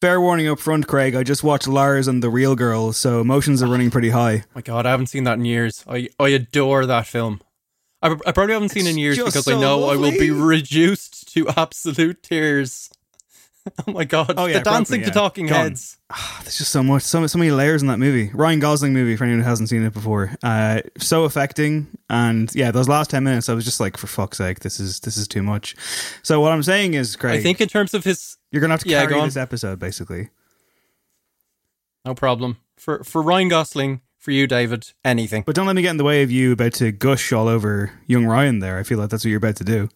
Fair warning up front, Craig. I just watched Lars and the Real Girl, so emotions are ah. running pretty high. My God, I haven't seen that in years. I I adore that film. I, I probably haven't seen it in years because so I know I will be reduced to absolute tears. oh my God! Oh, yeah, the dancing probably, to talking Go on. heads. Ah, There's just so much, so, so many layers in that movie. Ryan Gosling movie for anyone who hasn't seen it before. Uh, so affecting, and yeah, those last ten minutes, I was just like, for fuck's sake, this is this is too much. So what I'm saying is, Craig, I think in terms of his, you're gonna have to Yeah, carry go on. this episode, basically. no problem for for Ryan Gosling, for you, David, anything. But don't let me get in the way of you about to gush all over young Ryan. There, I feel like that's what you're about to do.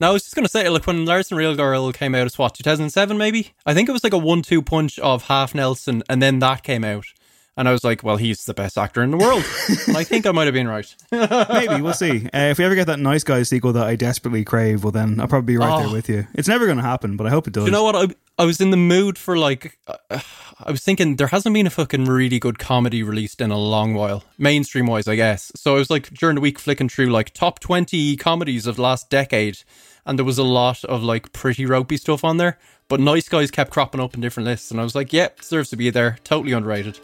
No, I was just gonna say, like when Lars and Real Girl came out, it's what 2007 maybe. I think it was like a one-two punch of Half Nelson, and then that came out, and I was like, well, he's the best actor in the world, and I think I might have been right. Maybe we'll see. Uh, if we ever get that Nice Guys sequel that I desperately crave, well, then I'll probably be right there Oh. with you. It's never going to happen, but I hope it does. Do you know what? I, I was in the mood for like, uh, I was thinking there hasn't been a fucking really good comedy released in a long while, mainstream wise, I guess. So I was like during the week flicking through like top 20 comedies of the last decade, and there was a lot of like pretty ropey stuff on there, but Nice Guys kept cropping up in different lists, and I was like, yep, deserves to be there. Totally underrated.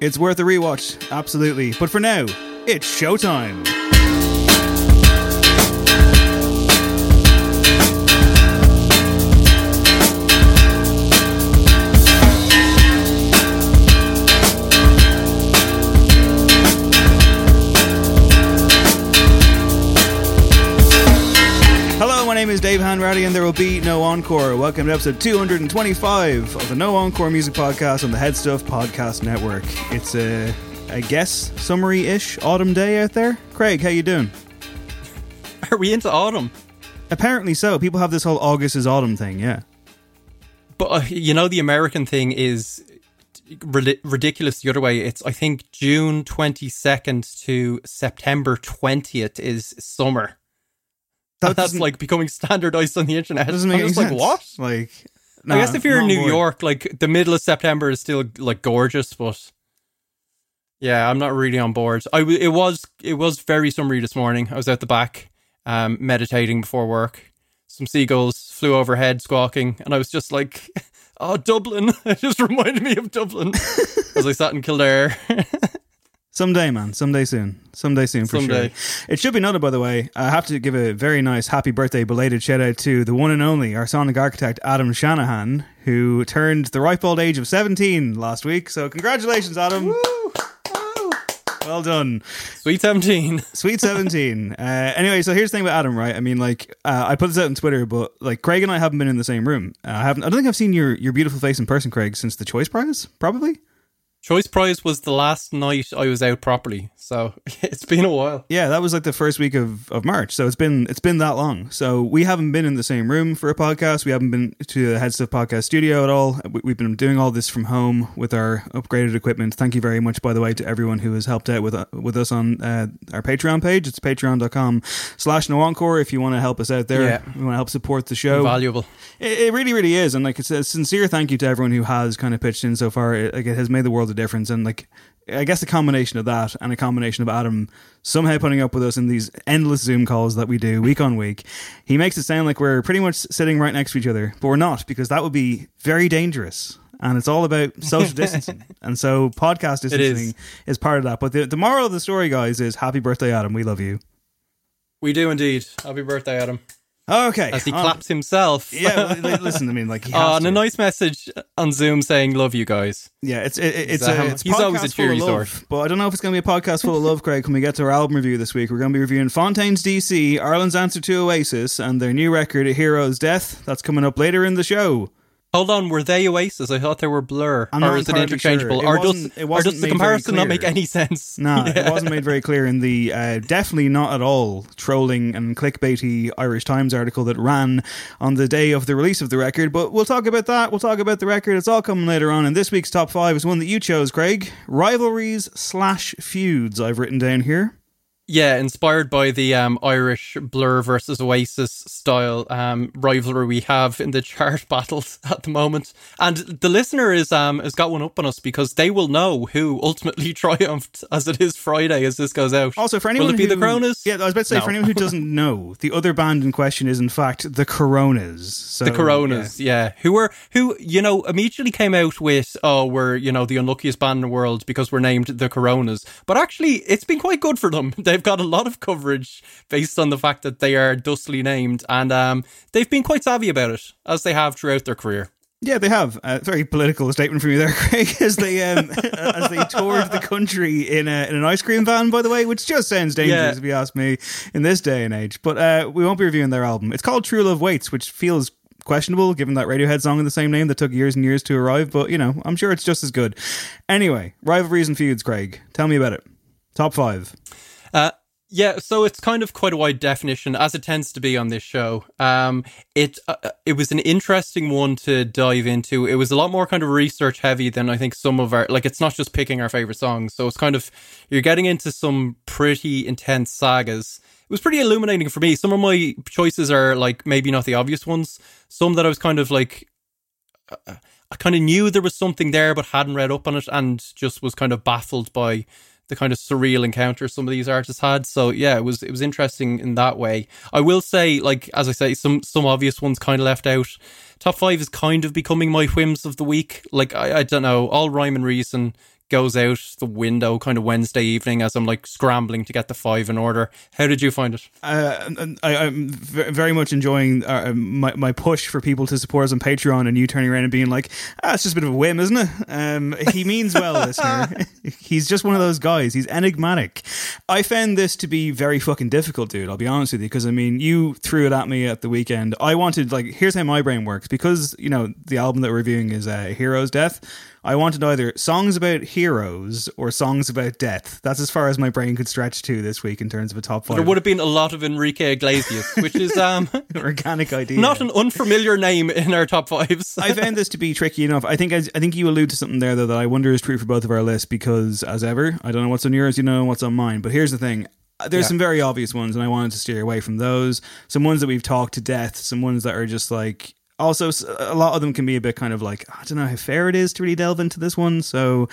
It's worth a rewatch, absolutely. But for now, it's showtime. My name is Dave Hanratty, and there will be no encore. Welcome to episode 225 of the No Encore Music Podcast on the Head Stuff Podcast Network. It's a, I guess, summery-ish autumn day out there. Craig, how you doing? Are we into autumn? Apparently so. People have this whole August is autumn thing. Yeah. But uh, you know, the American thing is rid- ridiculous the other way. It's I think June twenty second to September twentieth is summer. That that's like becoming standardized on the internet. Doesn't I'm make any just like sense. what? Like, I guess if you're in New. York, like the middle of September is still like gorgeous, but yeah, I'm not really on board. I w- it was it was very summery this morning. I was out the back, um, meditating before work. Some seagulls flew overhead, squawking, and I was just like, "Oh, Dublin!" It just reminded me of Dublin as I sat in Kildare. Someday, man. Someday soon. Someday soon, for Someday. sure. It should be noted, by the way, I have to give a very nice happy birthday belated shout out to the one and only, our sonic architect, Adam Shanahan, who turned the ripe old age of 17 last week. So, congratulations, Adam. Well done. Sweet seventeen. Sweet 17. uh, anyway, so here's the thing about Adam, right? I mean, like, uh, I put this out on Twitter, but like, Craig and I haven't been in the same room. Uh, I haven't, I don't think I've seen your, your beautiful face in person, Craig, since the Choice Prize, probably. Choice Prize was the last night I was out properly, so it's been a while. Yeah, that was like the first week of, of March, so it's been it's been that long. So we haven't been in the same room for a podcast. We haven't been to the Head Stuff Podcast studio at all. We- We've been doing all this from home with our upgraded equipment. Thank you very much, by the way, to everyone who has helped out with uh, with us on uh, our Patreon page. It's patreon.com slash no encore if you want to help us out there. Yeah. You want to help support the show. Valuable. It, it really, really is, and like it's a sincere thank you to everyone who has kind of pitched in so far. It, like it has made the world a difference, and like I guess a combination of that and a combination of Adam somehow putting up with us in these endless Zoom calls that we do week on week, he makes it sound like we're pretty much sitting right next to each other, but we're not because that would be very dangerous. And it's all about social distancing, and so podcast is. is. part of that. But the, the moral of the story, guys, is happy birthday, Adam. We love you. We do indeed. Happy birthday, Adam. Okay, As he on- claps himself. Yeah, listen. I mean, like, he Oh, has and a nice message on Zoom saying "Love you guys." Yeah, it's it, it's a, um, it's he's always a cheery sort. But I don't know if it's going to be a podcast full of love, Craig. When we get to our album review this week, we're going to be reviewing Fontaines DC, Ireland's answer to Oasis, and their new record, A Hero's Death. That's coming up later in the show. Hold on, were they Oasis? I thought they were Blur. I'm or is it interchangeable? sure. It Or does, it or does the comparison not make any sense? No, Yeah. it wasn't made very clear in the uh, definitely not at all trolling and clickbaity Irish Times article that ran on the day of the release of the record. But we'll talk about that. We'll talk about the record. It's all coming later on. And this week's top five is one that you chose, Craig. Rivalries slash feuds. I've written down here. Yeah, inspired by the um, Irish Blur versus Oasis style um, rivalry we have in the chart battles at the moment, and the listener is um has got one up on us because they will know who ultimately triumphed as it is Friday as this goes out. Also, for anyone will it be who, the Coronas? Yeah, I was about to say No. for anyone who doesn't know, the other band in question is in fact the Coronas. So, the Coronas, yeah. who were who you know immediately came out with oh we're you know the unluckiest band in the world because we're named the Coronas, but actually it's been quite good for them. They've got a lot of coverage based on the fact that they are dustily named, and um, they've been quite savvy about it as they have throughout their career. Yeah, they have a very political statement from you there, Craig. As they um, as they toured the country in, a, in an ice cream van, by the way, which just sounds dangerous Yeah. if you ask me in this day and age. But uh, we won't be reviewing their album. It's called True Love Waits, which feels questionable given that Radiohead song in the same name that took years and years to arrive. But you know, I'm sure it's just as good. Anyway, rivalries and feuds, Craig. Tell me about it. Top five. Uh, yeah, so it's kind of quite a wide definition, as it tends to be on this show. Um, it uh, it was an interesting one to dive into. It was a lot more kind of research heavy than I think some of our like. It's not just picking our favorite songs, so it's kind of you're getting into some pretty intense sagas. It was pretty illuminating for me. Some of my choices are like maybe not the obvious ones. Some that I was kind of like I kind of knew there was something there, but hadn't read up on it, and just was kind of baffled by the kind of surreal encounter some of these artists had. So yeah, it was it was interesting in that way. I will say, like as I say, some some obvious ones kind of left out. Top five is kind of becoming my whims of the week. Like I, I don't know, all rhyme and reason goes out the window kind of Wednesday evening as I'm like scrambling to get the five in order. How did you find it? uh, I, I'm very much enjoying uh, my, my push for people to support us on Patreon and you turning around and being like, ah, it's just a bit of a whim, isn't it? Um, he means well, listener. He's just one of those guys. He's enigmatic. I found this to be very fucking difficult, dude. I'll be honest with you. Because, I mean, you threw it at me at the weekend. I wanted, like, here's how my brain works. Because, you know, the album that we're reviewing is uh, Hero's Death. I wanted either songs about heroes or songs about death. That's as far as my brain could stretch to this week in terms of a top five. There would have been a lot of Enrique Iglesias, which is um organic idea. not an unfamiliar name in our top fives. I found this to be tricky enough. I think I, I think you allude to something there though that I wonder is true for both of our lists because as ever, I don't know what's on yours, you know what's on mine. But here's the thing. There's Yeah. some very obvious ones, and I wanted to steer away from those. Some ones that we've talked to death, some ones that are just like. Also, a lot of them can be a bit kind of like I don't know how fair it is to really delve into this one. So,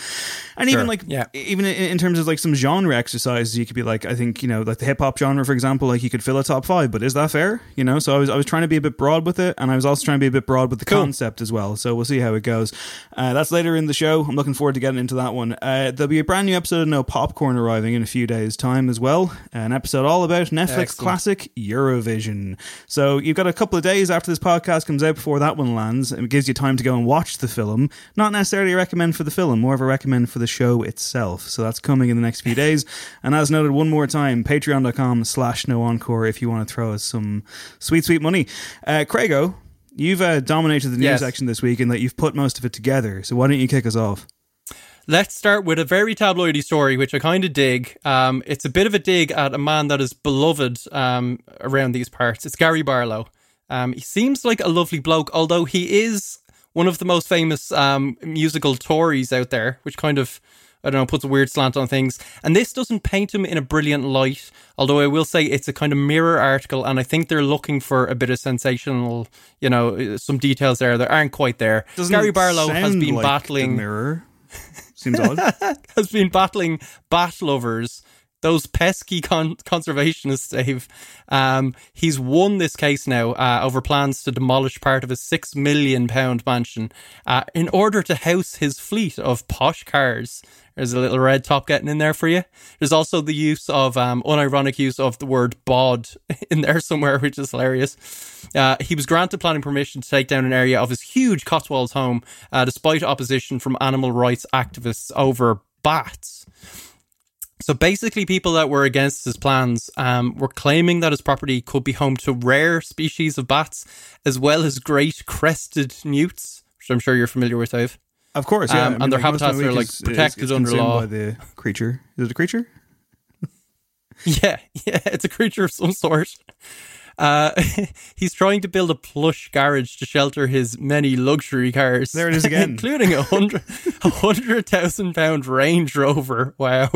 and even like Yeah. even in, terms of like some genre exercises, you could be like, I think you know, like the hip hop genre, for example, like you could fill a top five, but is that fair? You know, so I was I was trying to be a bit broad with it, and I was also trying to be a bit broad with the Cool. concept as well. So we'll see how it goes. Uh, that's later in the show. I'm looking forward to getting into that one. Uh, there'll be a brand new episode of No Popcorn arriving in a few days' time as well. An episode all about Netflix Excellent. classic Eurovision. So you've got a couple of days after this podcast comes out before that one lands. It gives you time to go and watch the film. Not necessarily a recommend for the film, more of a recommend for the show itself. So that's coming in the next few days. And as noted one more time, patreon.com slash no encore if you want to throw us some sweet, sweet money. Uh, Craigo, you've uh, dominated the news Yes. section this week in that you've put most of it together. So why don't you kick us off? Let's start with a very tabloidy story, which I kind of dig. Um, it's a bit of a dig at a man that is beloved um, around these parts. It's Gary Barlow. Um, he seems like a lovely bloke, although he is one of the most famous um, musical Tories out there, which kind of I don't know, puts a weird slant on things. And this doesn't paint him in a brilliant light, although I will say it's a kind of mirror article, and I think they're looking for a bit of sensational, you know, some details there that aren't quite there. Doesn't Gary Barlow has been like battling mirror. Seems odd. has been battling bat lovers, those pesky con- conservationists, Dave. Um, he's won this case now uh, over plans to demolish part of a six million pound mansion uh, in order to house his fleet of posh cars. There's a little red top getting in there for you. There's also the use of um, unironic use of the word bod in there somewhere, which is hilarious. Uh, he was granted planning permission to take down an area of his huge Cotswolds home, uh, despite opposition from animal rights activists over bats. So basically, people that were against his plans um, were claiming that his property could be home to rare species of bats, as well as great crested newts, which I'm sure you're familiar with, Dave. Of course, yeah. Um, and their of habitats are, like, is- protected is under consumed law. by the creature. Is it a creature? Yeah, yeah, it's a creature of some sort. Uh, he's trying to build a plush garage to shelter his many luxury cars. There it is again. including a hundred, a hundred thousand pound Range Rover. Wow!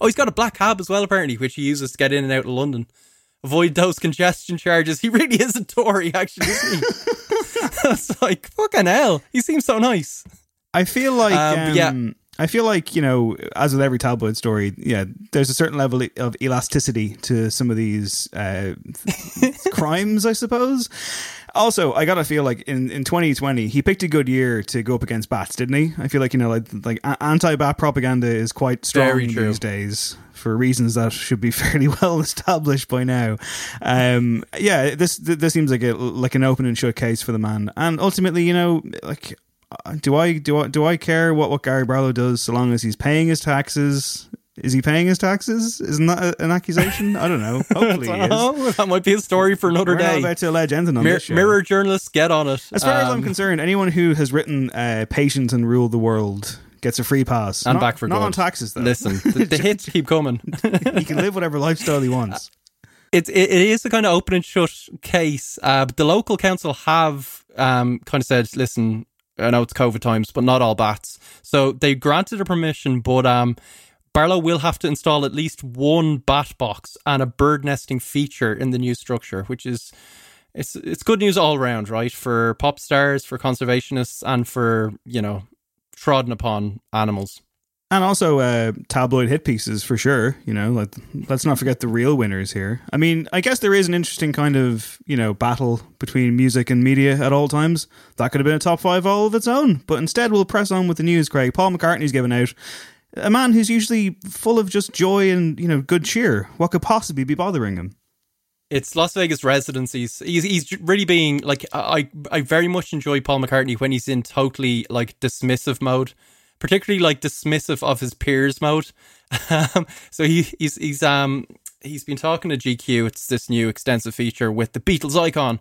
Oh, he's got a black cab as well, apparently, which he uses to get in and out of London. Avoid those congestion charges. He really is a Tory, actually, isn't he? it's like fucking hell. He seems so nice. I feel like Um, um, yeah. I feel like you know, as with every tabloid story, yeah, there's a certain level of elasticity to some of these uh, crimes, I suppose. Also, I gotta feel like in, in 2020, he picked a good year to go up against bats, didn't he? I feel like you know, like like anti-bat propaganda is quite strong these days for reasons that should be fairly well established by now. Um, yeah, this this seems like a like an open and shut case for the man, and ultimately, you know, like do I do I do I care what what Gary Barlow does so long as he's paying his taxes? Is he paying his taxes? Isn't that an accusation? I don't know. Hopefully, he is. Oh, that might be a story for another We're not day. about to allege anything on Mir- this show. mirror journalists, get on it. As far as I'm Um, concerned, anyone who has written uh, "Patience and Rule the World" gets a free pass. and not, back for not good. on taxes though. Listen, the, the hits keep coming. he can live whatever lifestyle he wants. It's it, it is a kind of open and shut case. Uh, but the local council have um, kind of said, listen, I know it's COVID times, but not all bats. So they granted a permission, but um, Barlow will have to install at least one bat box and a bird nesting feature in the new structure, which is it's it's good news all round, right? For pop stars, for conservationists, and for you know trodden upon animals. And also uh, tabloid hit pieces for sure. You know, like let's not forget the real winners here. I mean, I guess there is an interesting kind of you know battle between music and media at all times. That could have been a top five all of its own, but instead we'll press on with the news. Craig Paul McCartney's given out a man who's usually full of just joy and you know good cheer. What could possibly be bothering him? It's Las Vegas residencies. He's he's really being like I I very much enjoy Paul McCartney when he's in totally like dismissive mode, particularly like dismissive of his peers mode. Um, so he he's he's um he's been talking to GQ. It's this new extensive feature with the Beatles icon.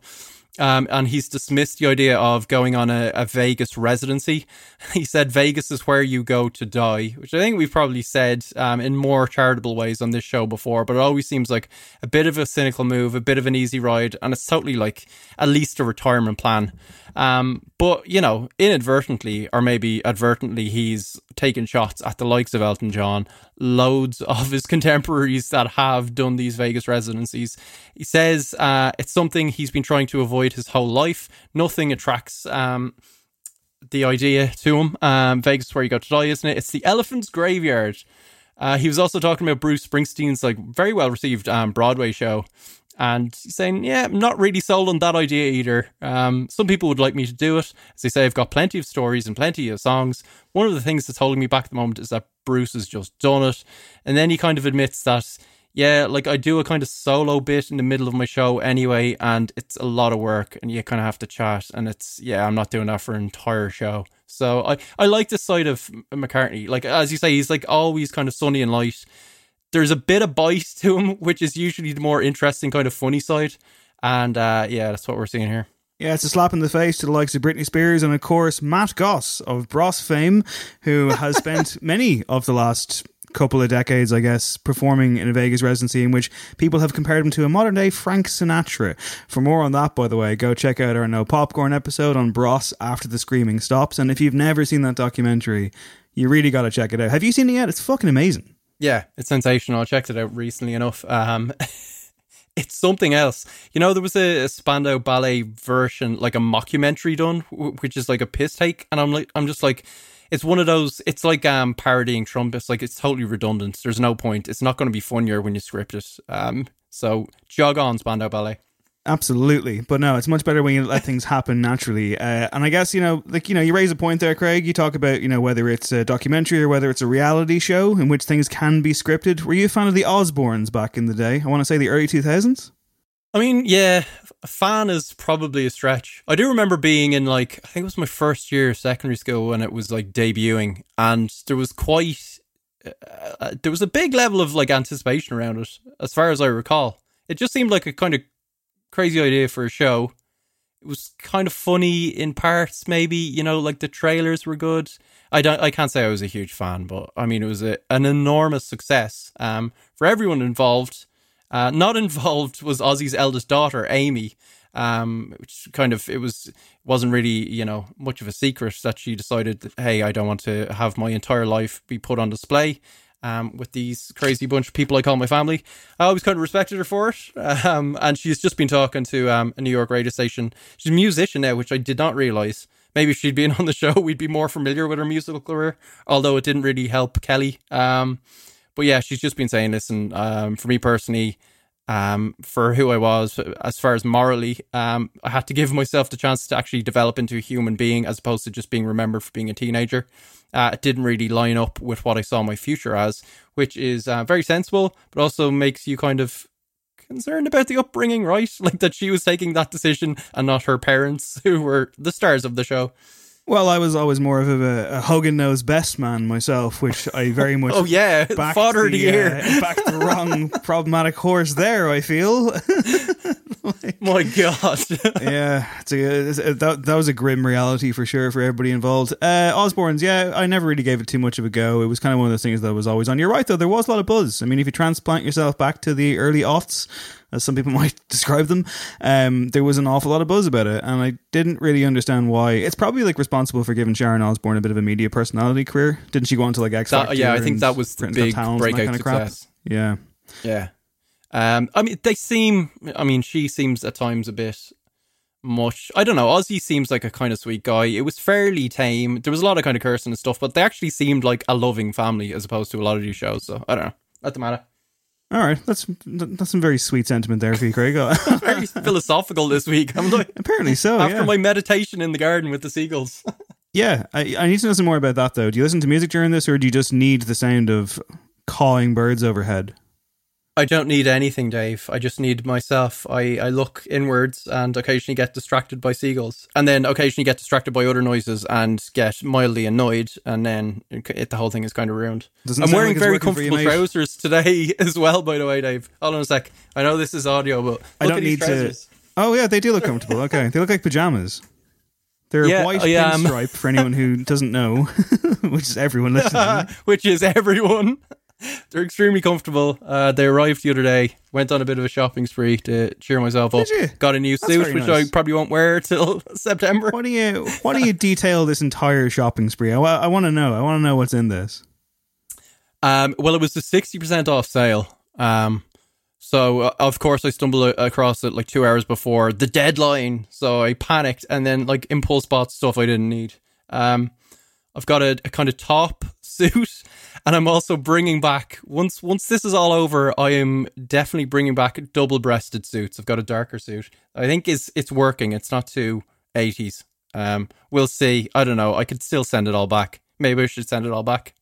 Um, and he's dismissed the idea of going on a, a Vegas residency. He said Vegas is where you go to die, which I think we've probably said um, in more charitable ways on this show before, but it always seems like a bit of a cynical move, a bit of an easy ride, and it's totally like at least a retirement plan. Um, but, you know, inadvertently or maybe advertently, he's taken shots at the likes of Elton John, loads of his contemporaries that have done these Vegas residencies. He says uh, it's something he's been trying to avoid his whole life. Nothing attracts um, the idea to him. Um, Vegas is where you go to die, isn't it? It's the Elephant's Graveyard. Uh, he was also talking about Bruce Springsteen's like very well received um, Broadway show, and saying, "Yeah, I'm not really sold on that idea either. Um, some people would like me to do it. As they say, I've got plenty of stories and plenty of songs. One of the things that's holding me back at the moment is that Bruce has just done it, and then he kind of admits that." Yeah, like I do a kind of solo bit in the middle of my show anyway, and it's a lot of work, and you kind of have to chat, and it's yeah, I'm not doing that for an entire show. So I I like this side of McCartney. Like as you say, he's like always kind of sunny and light. There's a bit of bite to him, which is usually the more interesting kind of funny side, and uh, yeah, that's what we're seeing here. Yeah, it's a slap in the face to the likes of Britney Spears and, of course, Matt Goss of Bros fame, who has spent many of the last couple of decades, I guess, performing in a Vegas residency in which people have compared him to a modern day Frank Sinatra. For more on that, by the way, go check out our No Popcorn episode on Bros after the screaming stops. And if you've never seen that documentary, you really got to check it out. Have you seen it yet? It's fucking amazing. Yeah, it's sensational. I checked it out recently enough. Um, it's something else. You know, there was a, a Spandau Ballet version, like a mockumentary done, which is like a piss take, and I'm like, I'm just like, it's one of those. It's like um parodying Trump. It's like it's totally redundant. There's no point. It's not going to be funnier when you script it. Um, so jog on, Spandau Ballet. Absolutely, but no, it's much better when you let things happen naturally. Uh, and I guess you know, like you know, you raise a point there, Craig. You talk about you know whether it's a documentary or whether it's a reality show in which things can be scripted. Were you a fan of the Osbournes back in the day? I want to say the early two thousands. I mean, yeah, a fan is probably a stretch. I do remember being in like I think it was my first year of secondary school when it was like debuting, and there was quite uh, there was a big level of like anticipation around it, as far as I recall. It just seemed like a kind of crazy idea for a show. It was kind of funny in parts, maybe. You know, like the trailers were good. I don't. I can't say I was a huge fan, but I mean, it was a, an enormous success um, for everyone involved. Uh, not involved was Ozzy's eldest daughter, Amy, um, which kind of it was wasn't really you know much of a secret that she decided, that, hey, I don't want to have my entire life be put on display. Um, with these crazy bunch of people I call my family, I always kind of respected her for it. Um, and she's just been talking to um, a New York radio station. She's a musician now, which I did not realize. Maybe if she'd been on the show, we'd be more familiar with her musical career. Although it didn't really help Kelly. Um, but yeah, she's just been saying and um, for me personally, um, for who I was, as far as morally, um, I had to give myself the chance to actually develop into a human being, as opposed to just being remembered for being a teenager. Uh, it didn't really line up with what I saw my future as, which is uh, very sensible, but also makes you kind of concerned about the upbringing, right? Like that she was taking that decision and not her parents, who were the stars of the show. Well, I was always more of a, a Hogan knows best man myself, which I very much. oh yeah, fodder the year. Uh, backed the wrong problematic horse there. I feel. My God. yeah, it's a, it's a, that that was a grim reality for sure for everybody involved. Uh, Osbourne's, yeah, I never really gave it too much of a go. It was kind of one of those things that was always on. You're right though, there was a lot of buzz. I mean, if you transplant yourself back to the early aughts, as some people might describe them, um, there was an awful lot of buzz about it, and I didn't really understand why. It's probably like responsible for giving Sharon Osbourne a bit of a media personality career. Didn't she go on to like X Factor? yeah, I think that was the big Talent and that breakout kind of crap? Yeah. Yeah. Um, I mean, they seem. I mean, she seems at times a bit much. I don't know. Ozzy seems like a kind of sweet guy. It was fairly tame. There was a lot of kind of cursing and stuff, but they actually seemed like a loving family as opposed to a lot of these shows. So I don't know. Doesn't matter. All right, that's that's some very sweet sentiment there for you, Craig. Very philosophical this week. I'm like Apparently so. after yeah. my meditation in the garden with the seagulls. Yeah, I, I need to know some more about that though. Do you listen to music during this, or do you just need the sound of cawing birds overhead? I don't need anything, Dave. I just need myself. I, I look inwards and occasionally get distracted by seagulls, and then occasionally get distracted by other noises and get mildly annoyed, and then it, the whole thing is kind of ruined. Doesn't I'm wearing like very for you, comfortable trousers today as well, by the way, Dave. Hold on a sec. I know this is audio, but I don't need trousers. to. Oh yeah, they do look comfortable. Okay, they look like pajamas. They're Yeah, white am. pinstripe um, for anyone who doesn't know, which is everyone listening. which is everyone. They're extremely comfortable. Uh, they arrived the other day. Went on a bit of a shopping spree to cheer myself up. Got a new That's suit, which nice. I probably won't wear till September. Why do you Why do you detail this entire shopping spree? I, I want to know. I want to know what's in this. Um, well, it was a sixty percent off sale. Um, so uh, of course I stumbled across it like two hours before the deadline. So I panicked and then like impulse bought stuff I didn't need. Um, I've got a, a kind of top suit, and I'm also bringing back once once this is all over. I am definitely bringing back double breasted suits. I've got a darker suit. I think is it's working. It's not too eighties. Um, we'll see. I don't know. I could still send it all back. Maybe I should send it all back.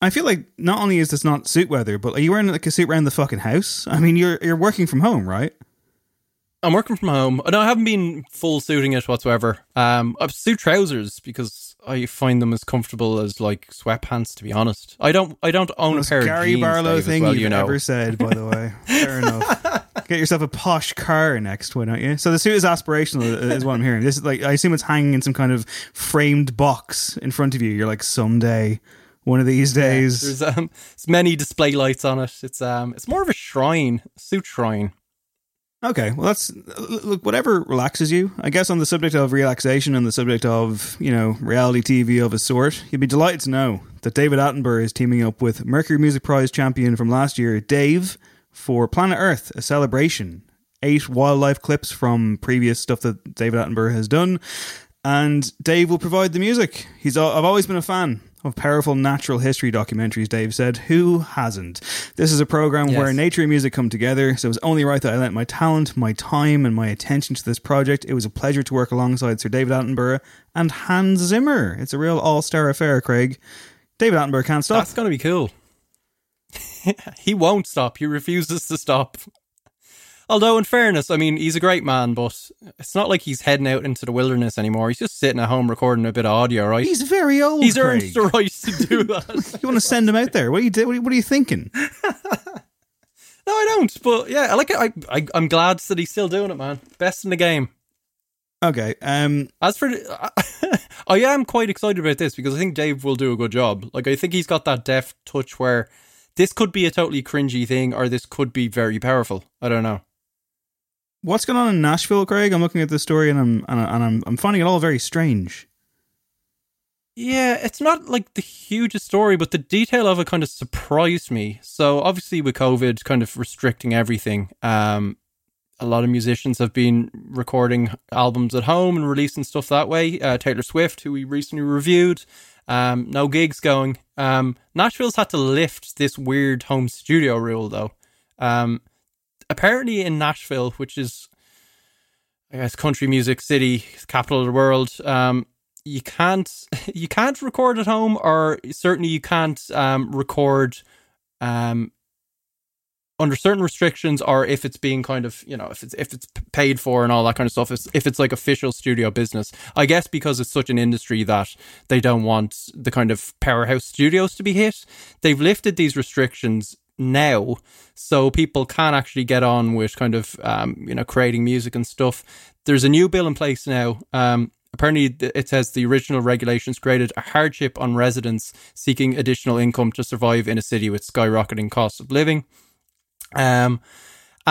I feel like not only is this not suit weather, but are you wearing like a suit around the fucking house? I mean, you're you're working from home, right? I'm working from home. No, I haven't been full suiting it whatsoever. Um, I've suit trousers because I find them as comfortable as like sweatpants. To be honest, I don't. I don't own Most a pair Gary of jeans. Barlow Dave, thing well, you've you know. ever said, by the way. Fair enough. Get yourself a posh car next, why don't you? So the suit is aspirational, is what I'm hearing. This is like I assume it's hanging in some kind of framed box in front of you. You're like someday, one of these days. Yeah, there's um, there's many display lights on it. It's um, it's more of a shrine, suit shrine. Okay, well, that's look whatever relaxes you. I guess on the subject of relaxation and the subject of you know reality TV of a sort, you'd be delighted to know that David Attenborough is teaming up with Mercury Music Prize champion from last year, Dave, for Planet Earth, a celebration. Eight wildlife clips from previous stuff that David Attenborough has done, and Dave will provide the music. He's I've always been a fan of powerful natural history documentaries, Dave said. Who hasn't? This is a program Yes. where nature and music come together, so it was only right that I lent my talent, my time, and my attention to this project. It was a pleasure to work alongside Sir David Attenborough and Hans Zimmer. It's a real all star affair, Craig. David Attenborough can't stop. That's going to be cool. he won't stop. He refuses to stop. Although, in fairness, I mean, he's a great man, but it's not like he's heading out into the wilderness anymore. He's just sitting at home recording a bit of audio, right? He's very old. He's earned the right to do that. You want to send him out there? What are you, do- what are you, what are you thinking? no, I don't. But yeah, I like it. I, I, I'm glad that he's still doing it, man. Best in the game. Okay. Um. As for, the, I am quite excited about this because I think Dave will do a good job. Like I think he's got that deft touch where this could be a totally cringy thing, or this could be very powerful. I don't know. What's going on in Nashville, Craig? I'm looking at the story and I'm and, I- and I'm I'm finding it all very strange. Yeah, it's not like the hugest story, but the detail of it kind of surprised me. So obviously with COVID kind of restricting everything, um, a lot of musicians have been recording albums at home and releasing stuff that way. Uh, Taylor Swift, who we recently reviewed, um, no gigs going. Um, Nashville's had to lift this weird home studio rule though. Um, apparently in Nashville, which is I guess country music city, capital of the world. Um, you can't you can't record at home, or certainly you can't um, record um, under certain restrictions, or if it's being kind of you know if it's if it's paid for and all that kind of stuff. If, if it's like official studio business, I guess because it's such an industry that they don't want the kind of powerhouse studios to be hit. They've lifted these restrictions now. So people can actually get on with kind of um, you know creating music and stuff. There's a new bill in place now. Um, apparently it says the original regulations created a hardship on residents seeking additional income to survive in a city with skyrocketing costs of living. Um,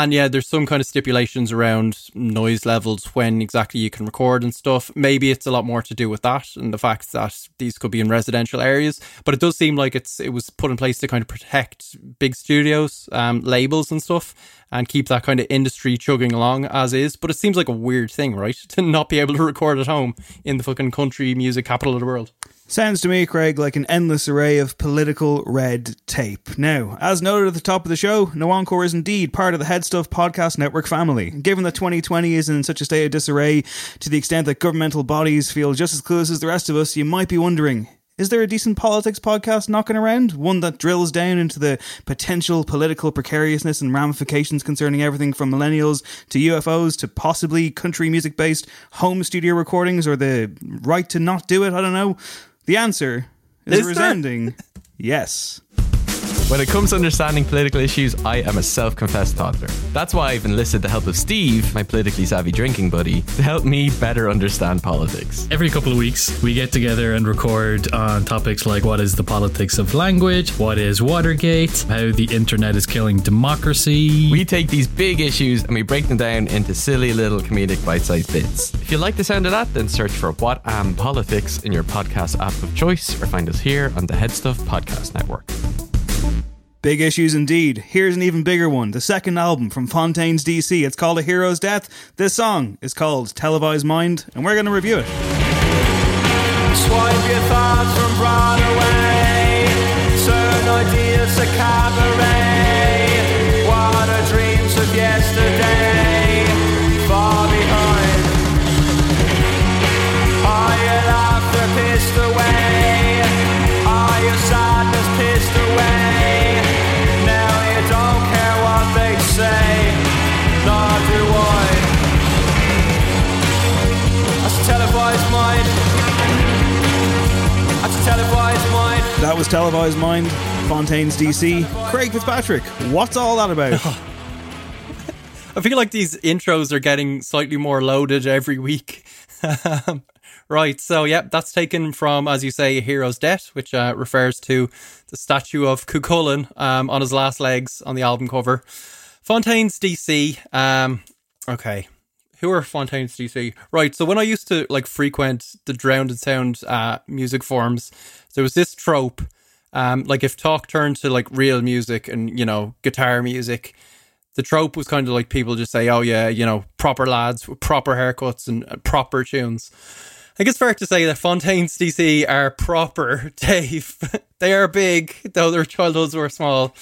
and yeah, there's some kind of stipulations around noise levels when exactly you can record and stuff. Maybe it's a lot more to do with that and the fact that these could be in residential areas. But it does seem like it's it was put in place to kind of protect big studios, um, labels and stuff, and keep that kind of industry chugging along as is. But it seems like a weird thing, right? To not be able to record at home in the fucking country music capital of the world. Sounds to me, Craig, like an endless array of political red tape. Now, as noted at the top of the show, No Encore is indeed part of the Head Stuff Podcast Network family. Given that 2020 is in such a state of disarray, to the extent that governmental bodies feel just as clueless as the rest of us, you might be wondering. Is there a decent politics podcast knocking around? One that drills down into the potential political precariousness and ramifications concerning everything from millennials to UFOs to possibly country music based home studio recordings or the right to not do it? I don't know. The answer is, Is resounding yes. When it comes to understanding political issues, I am a self confessed toddler. That's why I've enlisted the help of Steve, my politically savvy drinking buddy, to help me better understand politics. Every couple of weeks, we get together and record on topics like what is the politics of language, what is Watergate, how the internet is killing democracy. We take these big issues and we break them down into silly little comedic bite sized bits. If you like the sound of that, then search for What Am Politics in your podcast app of choice or find us here on the Head Stuff Podcast Network. Big issues indeed. Here's an even bigger one. The second album from Fontaines DC. It's called A Hero's Death. This song is called Televised Mind, and we're going to review it. That was Televised Mind, Fontaines DC. Craig Fitzpatrick, what's all that about? I feel like these intros are getting slightly more loaded every week. Um, right, so yeah, that's taken from, as you say, Hero's Death, which uh, refers to the statue of Cú Chulainn um, on his last legs on the album cover. Fontaines DC. Um, okay, who are Fontaines DC? Right, so when I used to like frequent the Drowned in Sound uh, music forums, there was this trope. Um, like if talk turned to like real music and you know guitar music, the trope was kind of like people just say, "Oh yeah, you know, proper lads with proper haircuts and uh, proper tunes." I think it's fair to say that Fontaines DC are proper, Dave. they are big, though their childhoods were small.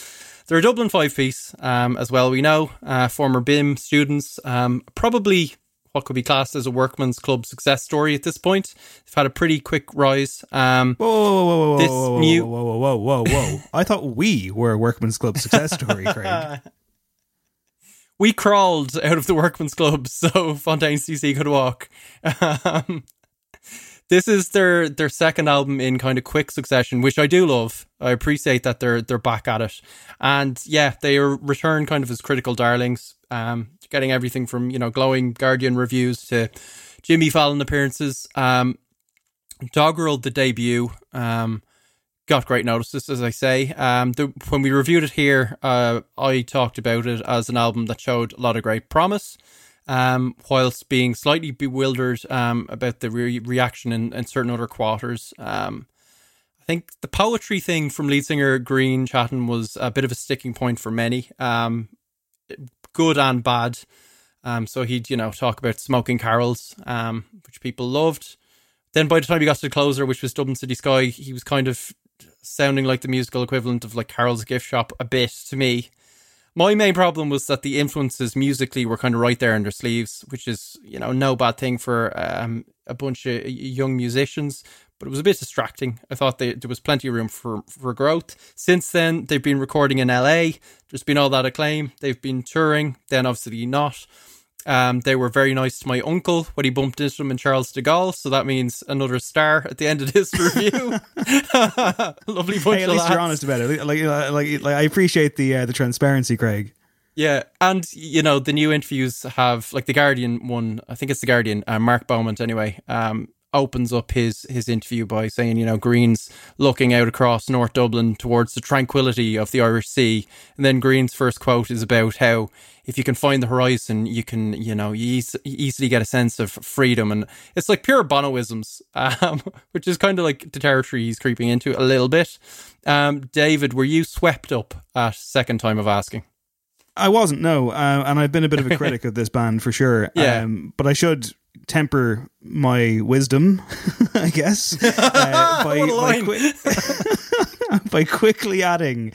They're a Dublin five piece, um, as well. We know uh, former BIMM students, um, probably what could be classed as a workman's club success story at this point. They've had a pretty quick rise. Um, Whoa, whoa, whoa, whoa, whoa, this whoa, whoa, new- whoa, whoa, whoa, whoa, whoa. I thought we were a workman's club success story, Craig. we crawled out of the workman's club so Fontaines DC could walk. Um, this is their their second album in kind of quick succession, which I do love. I appreciate that they're they're back at it, and yeah, they are returned kind of as critical darlings. Um, getting everything from you know glowing Guardian reviews to Jimmy Fallon appearances. Um, Dogrel, the debut, um, got great notices, as I say. Um, the, when we reviewed it here, uh, I talked about it as an album that showed a lot of great promise, um, whilst being slightly bewildered um, about the re- reaction in, in certain other quarters. Um, I think the poetry thing from lead singer Grian Chatten was a bit of a sticking point for many, um, good and bad. Um, so he'd, you know, talk about smoking carols, um, which people loved. Then by the time he got to the closer, which was Dublin City Sky, he was kind of sounding like the musical equivalent of like Carroll's Gift Shop a bit to me. My main problem was that the influences musically were kind of right there in their sleeves, which is, you know, no bad thing for um, a bunch of young musicians, but it was a bit distracting. I thought they, there was plenty of room for, for growth. Since then, they've been recording in LA. There's been all that acclaim. They've been touring, then obviously not. Um, they were very nice to my uncle when he bumped into them in Charles de Gaulle, so that means another star at the end of this review. Lovely bunch Hey, at of least lads. you're honest about it. Like, like, like, like I appreciate the uh, the transparency, Craig. Yeah, and you know the new interviews have like the Guardian one. I think it's the Guardian. Uh, Mark Beaumont, anyway, um, opens up his his interview by saying, you know, Grian's looking out across North Dublin towards the tranquility of the Irish Sea, and then Grian's first quote is about how if you can find the horizon, you can, you know, you eas- easily get a sense of freedom, and it's like pure Bonoisms, um, which is kind of like the territory he's creeping into a little bit. Um, David, were you swept up at second time of asking? I wasn't, no, uh, and I've been a bit of a critic of this band for sure. Yeah. Um, but I should temper my wisdom, I guess, uh, by, by, qui- by quickly adding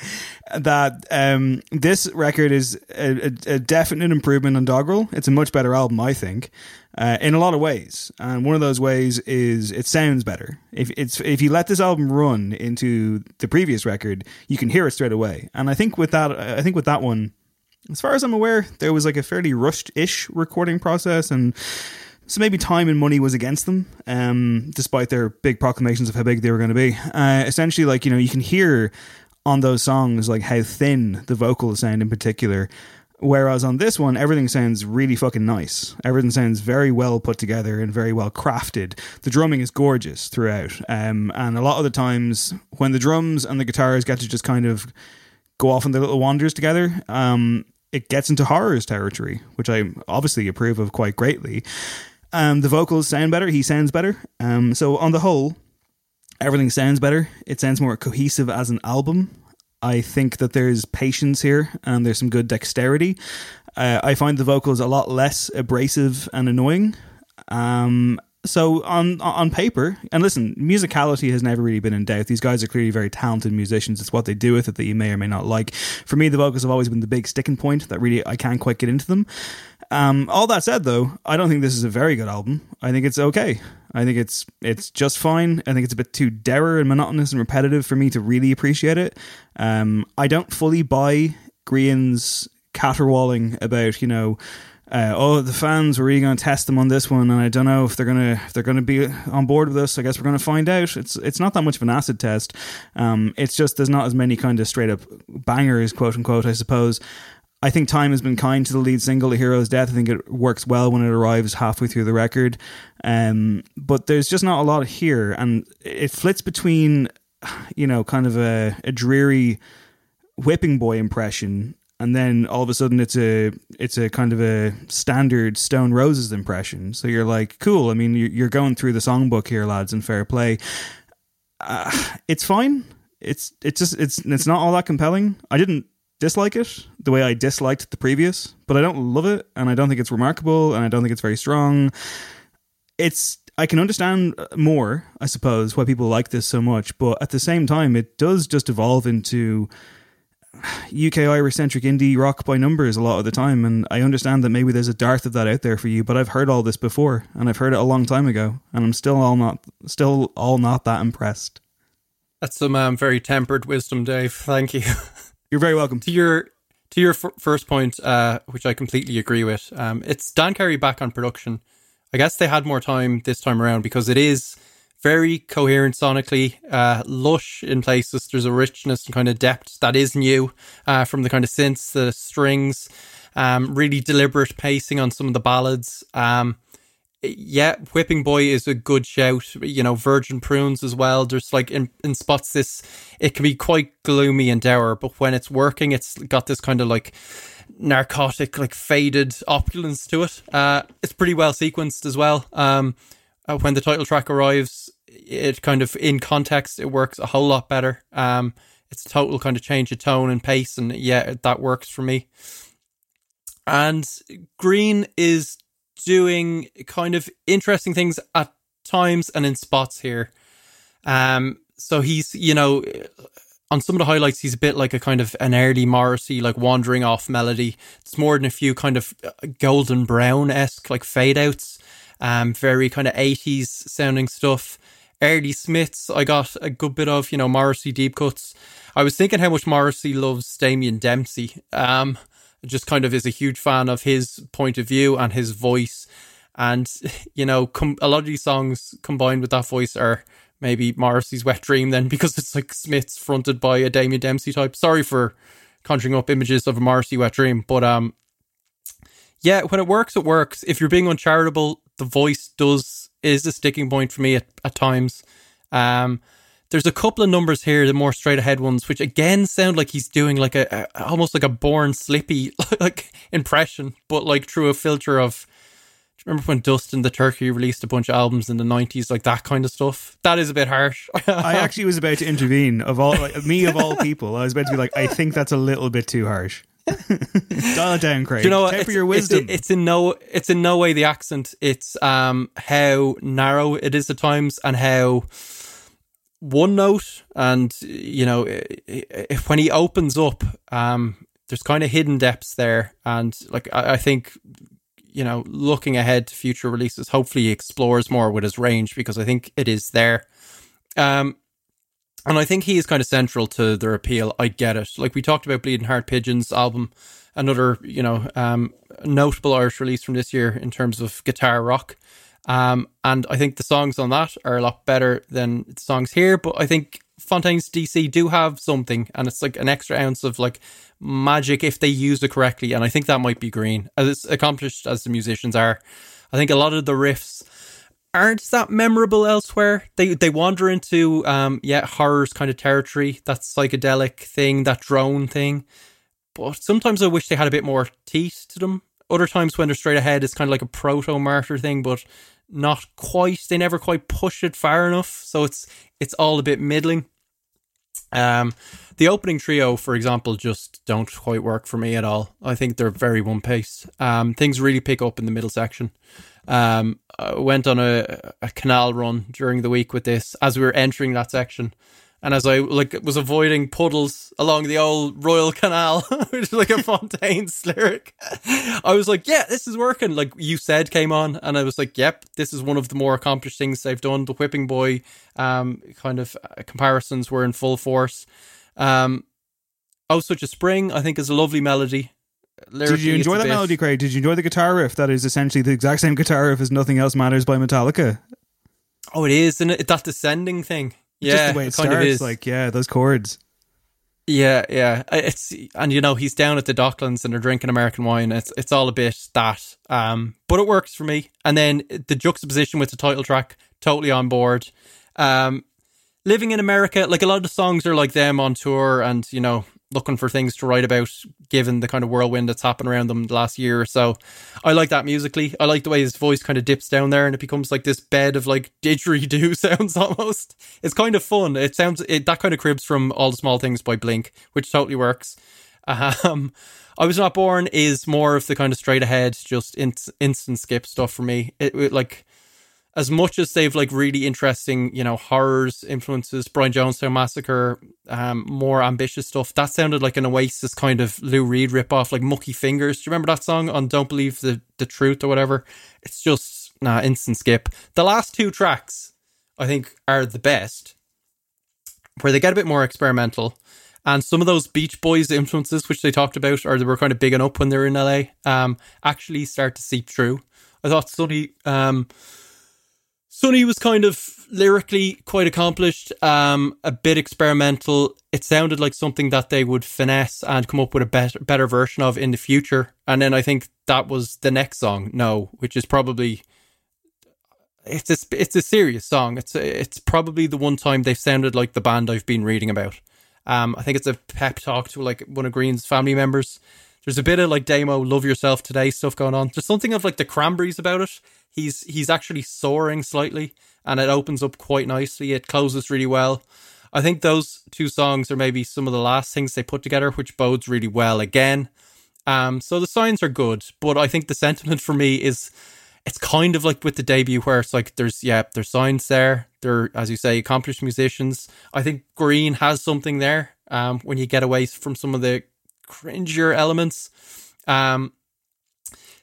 that um, this record is a, a, a definite improvement on Dogrel. It's a much better album, I think. Uh, in a lot of ways, and one of those ways is it sounds better. If it's if you let this album run into the previous record, you can hear it straight away. And I think with that, I think with that one, as far as I'm aware, there was like a fairly rushed-ish recording process, and so maybe time and money was against them, um, despite their big proclamations of how big they were going to be. Uh, essentially, like you know, you can hear on those songs like how thin the vocals sound in particular. Whereas on this one, everything sounds really fucking nice. Everything sounds very well put together and very well crafted. The drumming is gorgeous throughout. Um, and a lot of the times, when the drums and the guitars get to just kind of go off on their little wanders together, um, it gets into horrors territory, which I obviously approve of quite greatly. Um, the vocals sound better. He sounds better. Um, so on the whole, everything sounds better. It sounds more cohesive as an album. I think that there's patience here and there's some good dexterity. Uh, I find the vocals a lot less abrasive and annoying. Um, so on on paper, and listen, musicality has never really been in doubt. These guys are clearly very talented musicians. It's what they do with it that you may or may not like. For me, the vocals have always been the big sticking point that really I can't quite get into them. Um, all that said, though, I don't think this is a very good album. I think it's okay. I think it's it's just fine. I think it's a bit too dour and monotonous and repetitive for me to really appreciate it. Um, I don't fully buy Grian's caterwauling about you know. Uh, oh, the fans were really going to test them on this one, and I don't know if they're gonna if they're gonna be on board with this. I guess we're gonna find out. It's it's not that much of an acid test. Um, it's just there's not as many kind of straight up bangers, quote unquote. I suppose. I think time has been kind to the lead single, "A Hero's Death." I think it works well when it arrives halfway through the record, um, but there's just not a lot here, and it flits between, you know, kind of a, a dreary whipping boy impression, and then all of a sudden it's a it's a kind of a standard Stone Roses impression. So you're like, cool. I mean, you're going through the songbook here, lads, and fair play. Uh, it's fine. It's it's just it's it's not all that compelling. I didn't dislike it the way I disliked the previous, but I don't love it, and I don't think it's remarkable, and I don't think it's very strong. It's I can understand more, I suppose, why people like this so much, but at the same time, it does just evolve into UK Irish centric indie rock by numbers a lot of the time, and I understand that maybe there's a dearth of that out there for you, but I've heard all this before, and I've heard it a long time ago, and I'm still all not still all not that impressed. That's some um, very tempered wisdom, Dave. Thank you. You're very welcome. To your to your f- first point, uh, which I completely agree with, um, it's Dan Carey back on production. I guess they had more time this time around because it is very coherent sonically, uh, lush in places. There's a richness and kind of depth that is new uh, from the kind of synths, the strings, um, really deliberate pacing on some of the ballads. Um, yeah, Whipping Boy is a good shout. You know, Virgin Prunes as well. There's like in, in spots this, it can be quite gloomy and dour, but when it's working, it's got this kind of like narcotic, like faded opulence to it. Uh, it's pretty well sequenced as well. Um, uh, when the title track arrives, it kind of in context, it works a whole lot better. Um, it's a total kind of change of tone and pace, and yeah, that works for me. And Grian is doing kind of interesting things at times and in spots here. Um, so he's, you know, on some of the highlights, he's a bit like a kind of an early Morrissey, like wandering off melody. It's more than a few kind of uh, golden brown esque, like fade outs, um, very kind of 80s sounding stuff. Early Smiths, I got a good bit of, you know, Morrissey deep cuts. I was thinking how much Morrissey loves Damien Dempsey. Um, just kind of is a huge fan of his point of view and his voice. And, you know, com- a lot of these songs combined with that voice are maybe Morrissey's Wet Dream then because it's like Smiths fronted by a Damien Dempsey type. Sorry for conjuring up images of a Morrissey Wet Dream, but um yeah, when it works, it works. If you're being uncharitable, the voice does is a sticking point for me at, at times. Um there's a couple of numbers here, the more straight ahead ones, which again sound like he's doing like a, a almost like a born slippy like impression, but like through a filter of remember when Dustin the Turkey released a bunch of albums in the nineties, like that kind of stuff? That is a bit harsh. I actually was about to intervene. Of all like, me, of all people, I was about to be like, I think that's a little bit too harsh. Dial it down, Craig. Do you know what? Temper It's, your wisdom. It's, it's in no, it's in no way the accent. It's um how narrow it is at times and how one note. And you know, i- i- when he opens up, um, there's kind of hidden depths there. And like I, I think you know, looking ahead to future releases, hopefully he explores more with his range because I think it is there. Um, and I think he is kind of central to their appeal. I get it. Like we talked about Bleeding Heart Pigeons album, another, you know, um, notable Irish release from this year in terms of guitar rock. Um, and I think the songs on that are a lot better than the songs here. But I think Fontaines DC do have something, and it's like an extra ounce of like magic if they use it correctly. And I think that might be Grian, as accomplished as the musicians are. I think a lot of the riffs aren't that memorable elsewhere. They they wander into um yeah horrors kind of territory, that psychedelic thing, that drone thing. But sometimes I wish they had a bit more teeth to them. Other times when they're straight ahead, it's kind of like a Protomartyr thing, but not quite. They never quite push it far enough, so it's it's all a bit middling. Um, the opening trio, for example, just don't quite work for me at all. I think they're very one pace. Um, things really pick up in the middle section. Um, I went on a, a canal run during the week with this as we were entering that section. And as I like was avoiding puddles along the old Royal Canal, which is like a Fontaines lyric, I was like, "Yeah, this is working." Like you said, came on, and I was like, "Yep, this is one of the more accomplished things they've done." The Whipping Boy, um, kind of uh, comparisons were in full force. Um, oh, such a spring, I think, is a lovely melody. Did you enjoy that bit- melody, Craig? Did you enjoy the guitar riff? That is essentially the exact same guitar riff as "Nothing Else Matters" by Metallica. Oh, it is, isn't it? That descending thing. Yeah, Just the way it kind starts, of is. like yeah, those chords. Yeah, yeah. It's and you know he's down at the Docklands and they're drinking American wine. It's it's all a bit that, um, but it works for me. And then the juxtaposition with the title track, totally on board. Um, living in America, like a lot of the songs are like them on tour, and you know looking for things to write about, given the kind of whirlwind that's happened around them the last year or so. I like that musically. I like the way his voice kind of dips down there and it becomes like this bed of like didgeridoo sounds almost. It's kind of fun. It sounds it, that kind of cribs from All the Small Things by Blink, which totally works. Um, I was not born is more of the kind of straight ahead, just in, instant skip stuff for me. It, it like as much as they've like really interesting, you know, horrors influences, Brian Jonestown Massacre, um, more ambitious stuff. That sounded like an Oasis kind of Lou Reed ripoff, like Mucky Fingers. Do you remember that song on Don't Believe the, the Truth or whatever? It's just nah, instant skip. The last two tracks, I think, are the best, where they get a bit more experimental. And some of those Beach Boys influences, which they talked about, or they were kind of bigging up when they were in LA, um, actually start to seep through. I thought Sonny, um, Sonny was kind of lyrically quite accomplished, um, a bit experimental. It sounded like something that they would finesse and come up with a better, better version of in the future. And then I think that was the next song, No, which is probably it's a it's a serious song. It's it's probably the one time they've sounded like the band I've been reading about. Um, I think it's a pep talk to like one of Grian's family members. There's a bit of like demo, love yourself today stuff going on. There's something of like the cranberries about it he's he's actually soaring slightly and it opens up quite nicely. It closes really well. I think those two songs are maybe some of the last things they put together, which bodes really well again. Um, so the signs are good, but I think the sentiment for me is it's kind of like with the debut where it's like there's yeah, there's signs there. They're as you say, accomplished musicians. I think Grian has something there. Um, when you get away from some of the cringier elements. Um,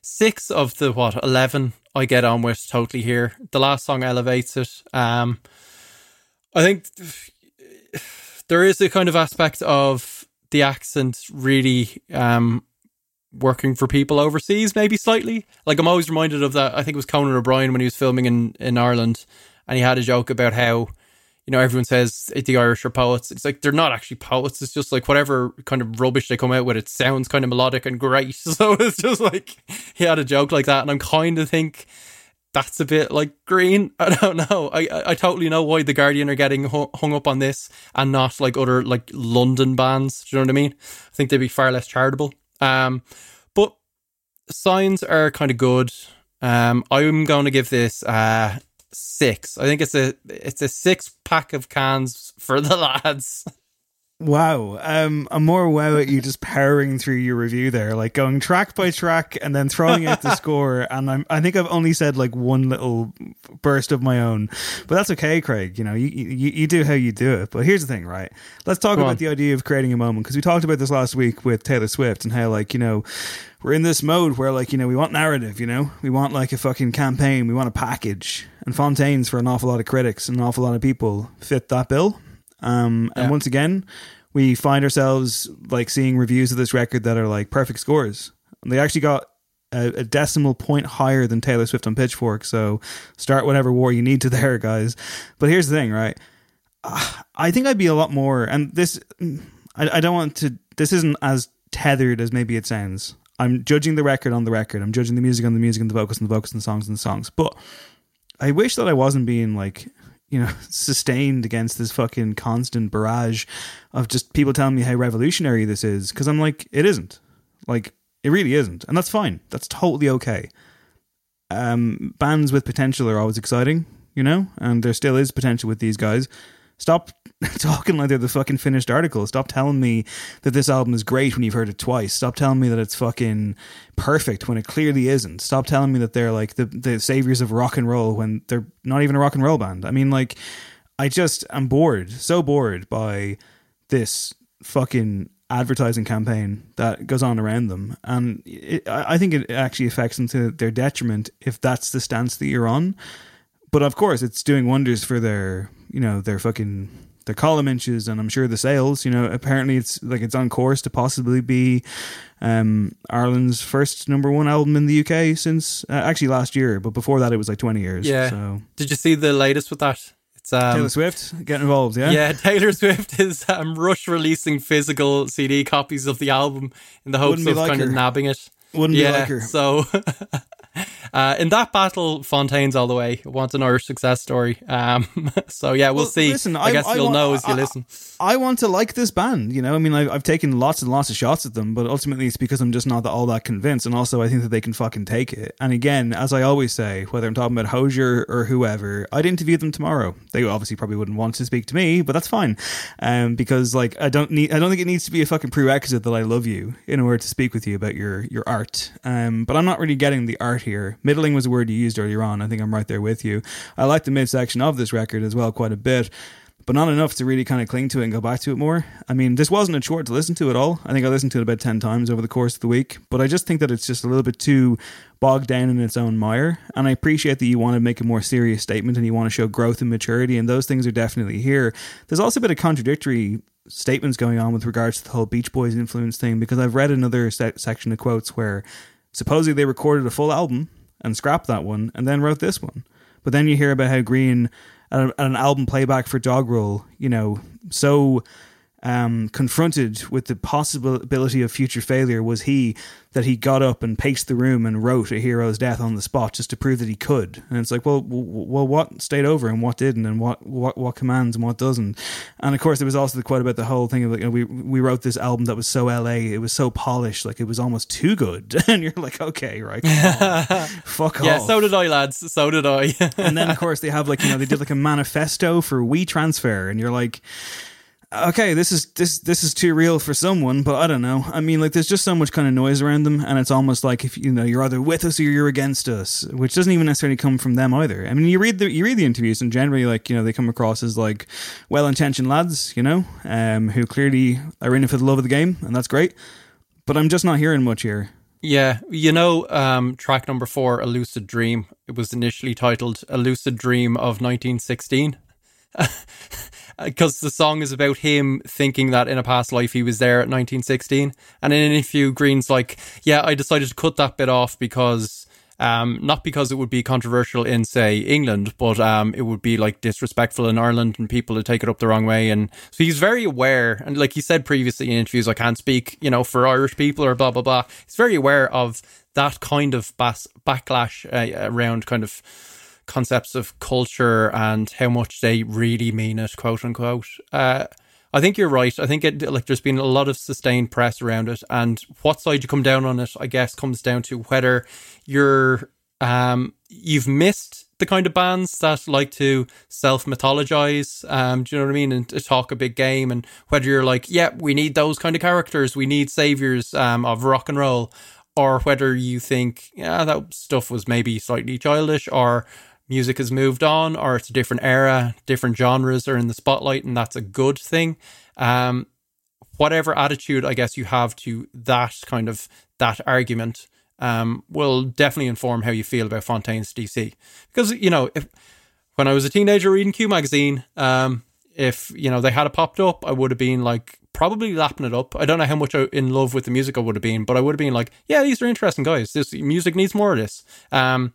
six of the what eleven I get on with totally here. The last song elevates it. Um, I think there is a kind of aspect of the accent really um, working for people overseas, maybe slightly. Like I'm always reminded of that. I think it was Conan O'Brien when he was filming in in Ireland, and he had a joke about how you know, everyone says the Irish are poets. It's like they're not actually poets. It's just like whatever kind of rubbish they come out with, it sounds kind of melodic and great. So it's just like he had a joke like that, and I'm kind of think that's a bit like Grian. I don't know. I I, totally know why the Guardian are getting hung up on this and not like other like London bands. Do you know what I mean? I think they'd be far less charitable. Um, but signs are kind of good. Um, I'm going to give this uh six. I think it's a it's a six pack of cans for the lads. Wow. Um, I'm more wow at you just powering through your review there, like going track by track and then throwing out the score. And I'm, I think I've only said like one little burst of my own, but that's okay, Craig. You know, you, you, you do how you do it. But here's the thing, right? Let's talk Go about on. the idea of creating a moment because we talked about this last week with Taylor Swift and how, like, you know, we're in this mode where, like, you know, we want narrative, you know, we want like a fucking campaign, we want a package. And Fontaines for an awful lot of critics and an awful lot of people fit that bill. Um, and once again, we find ourselves like seeing reviews of this record that are like perfect scores. And they actually got a, a decimal point higher than Taylor Swift on Pitchfork. So start whatever war you need to there, guys. But here's the thing, right? Ah, I think I'd be a lot more, and this, I, I don't want to, this isn't as tethered as maybe it sounds. I'm judging the record on the record. I'm judging the music on the music and the vocals and the vocals and the songs and the songs. But I wish that I wasn't being like, you know, sustained against this fucking constant barrage of just people telling me how revolutionary this is. Cause I'm like, it isn't. Like, it really isn't. And that's fine. That's totally okay. Um, bands with potential are always exciting, you know, and there still is potential with these guys. Stop talking like they're the fucking finished article. Stop telling me that this album is great when you've heard it twice. Stop telling me that it's fucking perfect when it clearly isn't. Stop telling me that they're like the, the saviors of rock and roll when they're not even a rock and roll band. I mean, like, I just am bored, so bored by this fucking advertising campaign that goes on around them. And it, I I think it actually affects them to their detriment if that's the stance that you're on but of course it's doing wonders for their you know their fucking their column inches and i'm sure the sales you know apparently it's like it's on course to possibly be um ireland's first number one album in the uk since uh, actually last year but before that it was like 20 years Yeah. so Did you see the latest with that? It's um, Taylor Swift get involved, yeah. Yeah, Taylor Swift is um, rush releasing physical CD copies of the album in the hopes of like kind of her. nabbing it. Wouldn't be yeah, like her. So uh, in that battle, Fontaines all the way. Wants an Irish success story. Um, so yeah, we'll, Well, see. listen, I, guess you'll want- know as you I- listen. I want to like this band, you know. I mean, I've, I've taken lots and lots of shots at them, but ultimately it's because I'm just not all that convinced. And also, I think that they can fucking take it. And again, as I always say, whether I'm talking about Hozier or whoever, I'd interview them tomorrow. They obviously probably wouldn't want to speak to me, but that's fine, um, because like I don't need, I don't think it needs to be a fucking prerequisite that I love you in order to speak with you about your your art. Um, but I'm not really getting the art here. Middling was a word you used earlier on. I think I'm right there with you. I like the midsection of this record as well quite a bit but not enough to really kind of cling to it and go back to it more. I mean, this wasn't a chore to listen to at all. I think I listened to it about 10 times over the course of the week, but I just think that it's just a little bit too bogged down in its own mire. And I appreciate that you want to make a more serious statement and you want to show growth and maturity, and those things are definitely here. There's also a bit of contradictory statements going on with regards to the whole Beach Boys influence thing because I've read another se- section of quotes where supposedly they recorded a full album and scrapped that one and then wrote this one. But then you hear about how Grian, at, an album playback for Dogrel, you know, so um, confronted with the possibility of future failure was he that he got up and paced the room and wrote a hero's death on the spot just to prove that he could. And it's like, well, well, what stayed over and what didn't, and what what what commands and what doesn't. And of course, there was also the quote about the whole thing of like, you know, we we wrote this album that was so LA, it was so polished, like it was almost too good. And you're like, okay, right, fuck Yeah, off so did I, lads. So did I. and then of course they have like you know they did like a manifesto for WeTransfer and you're like okay this is this this is too real for someone but i don't know. I mean like there's just so much kind of noise around them and it's almost like if you know you're either with us or you're against us which doesn't even necessarily come from them either. I mean you read the you read the interviews and generally like you know they come across as like well-intentioned lads you know um who clearly are in it for the love of the game and that's great but i'm just not hearing much here. Yeah, you know, um, track number four, "A Lucid Dream." It was initially titled "A Lucid Dream of 1916," because the song is about him thinking that in a past life he was there at 1916. And in an interview, Grian's like, "Yeah, I decided to cut that bit off because." Um, not because it would be controversial in, say, England, but um, it would be like disrespectful in Ireland and people would take it up the wrong way. And so he's very aware. And like he said previously in interviews, I can't speak, you know, for Irish people or blah, blah, blah. He's very aware of that kind of bas- backlash uh, around kind of concepts of culture and how much they really mean it, quote unquote. Uh, I think you're right. I think it like there's been a lot of sustained press around it, and what side you come down on it, I guess, comes down to whether you're um you've missed the kind of bands that like to self mythologize. Um, do you know what I mean? And to talk a big game, and whether you're like, yeah, we need those kind of characters, we need saviors um of rock and roll, or whether you think, yeah, that stuff was maybe slightly childish, or music has moved on, or it's a different era, different genres are in the spotlight, and that's a good thing. Um, whatever attitude I guess you have to that kind of that argument um, will definitely inform how you feel about Fontaines DC. Because you know, if when I was a teenager reading Q magazine, um, if you know they had it popped up, I would have been like probably lapping it up. I don't know how much I- in love with the music I would have been, but I would have been like, yeah, these are interesting guys. This music needs more of this. Um,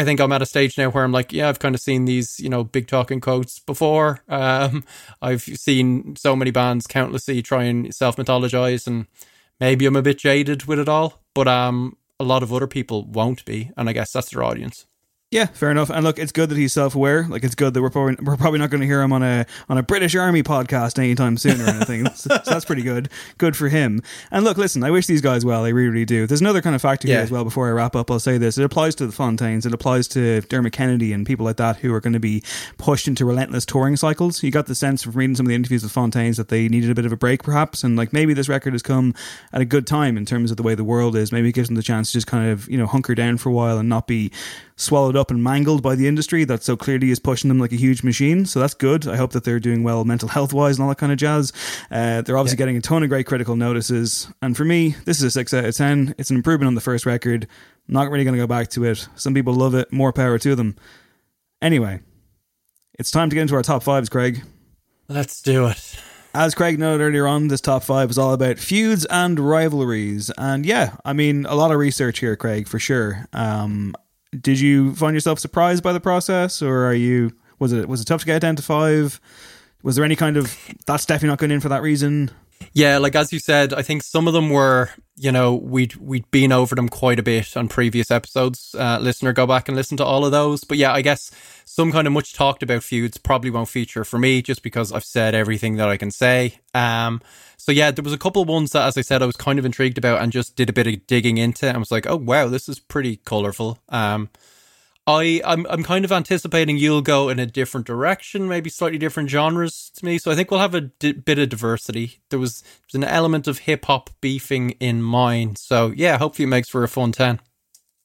I think I'm at a stage now where I'm like, yeah, I've kind of seen these, you know, big talking quotes before. Um, I've seen so many bands countlessly try and self mythologize, and maybe I'm a bit jaded with it all, but um, a lot of other people won't be, and I guess that's their audience. Yeah, fair enough. And look, it's good that he's self-aware. Like, it's good that we're probably we're probably not going to hear him on a on a British Army podcast anytime soon or anything. so, so that's pretty good. Good for him. And look, listen, I wish these guys well. I really, really do. There's another kind of factor here as well. Before I wrap up, I'll say this: it applies to the Fontaines, it applies to Dermot Kennedy and people like that who are going to be pushed into relentless touring cycles. You got the sense from reading some of the interviews with Fontaines that they needed a bit of a break, perhaps, and like maybe this record has come at a good time in terms of the way the world is. Maybe it gives them the chance to just kind of you know hunker down for a while and not be swallowed up and mangled by the industry that so clearly is pushing them like a huge machine. So that's good. I hope that they're doing well mental health wise and all that kind of jazz. Uh, they're obviously getting a ton of great critical notices. And for me, this is a six out of 10. It's an improvement on the first record. Not really going to go back to it. Some people love it. More power to them. Anyway, it's time to get into our top fives, Craig. Let's do it. As Craig noted earlier on, this top five is all about feuds and rivalries. And yeah, I mean, a lot of research here, Craig, for sure. Um, did you find yourself surprised by the process, or are you Was it was it tough to get down to five? Was there any kind of that's definitely not going in for that reason? Yeah, like as you said, I think some of them were, you know, we'd we'd been over them quite a bit on previous episodes. Uh, listener, go back and listen to all of those. But yeah, I guess some kind of much talked about feuds probably won't feature for me, just because I've said everything that I can say. Um, so yeah, there was a couple of ones that, as I said, I was kind of intrigued about and just did a bit of digging into, and was like, oh wow, this is pretty colorful. Um, I I'm I'm kind of anticipating you'll go in a different direction, maybe slightly different genres to me. So I think we'll have a di- bit of diversity. There was there's an element of hip hop beefing in mine. So yeah, hopefully it makes for a fun ten.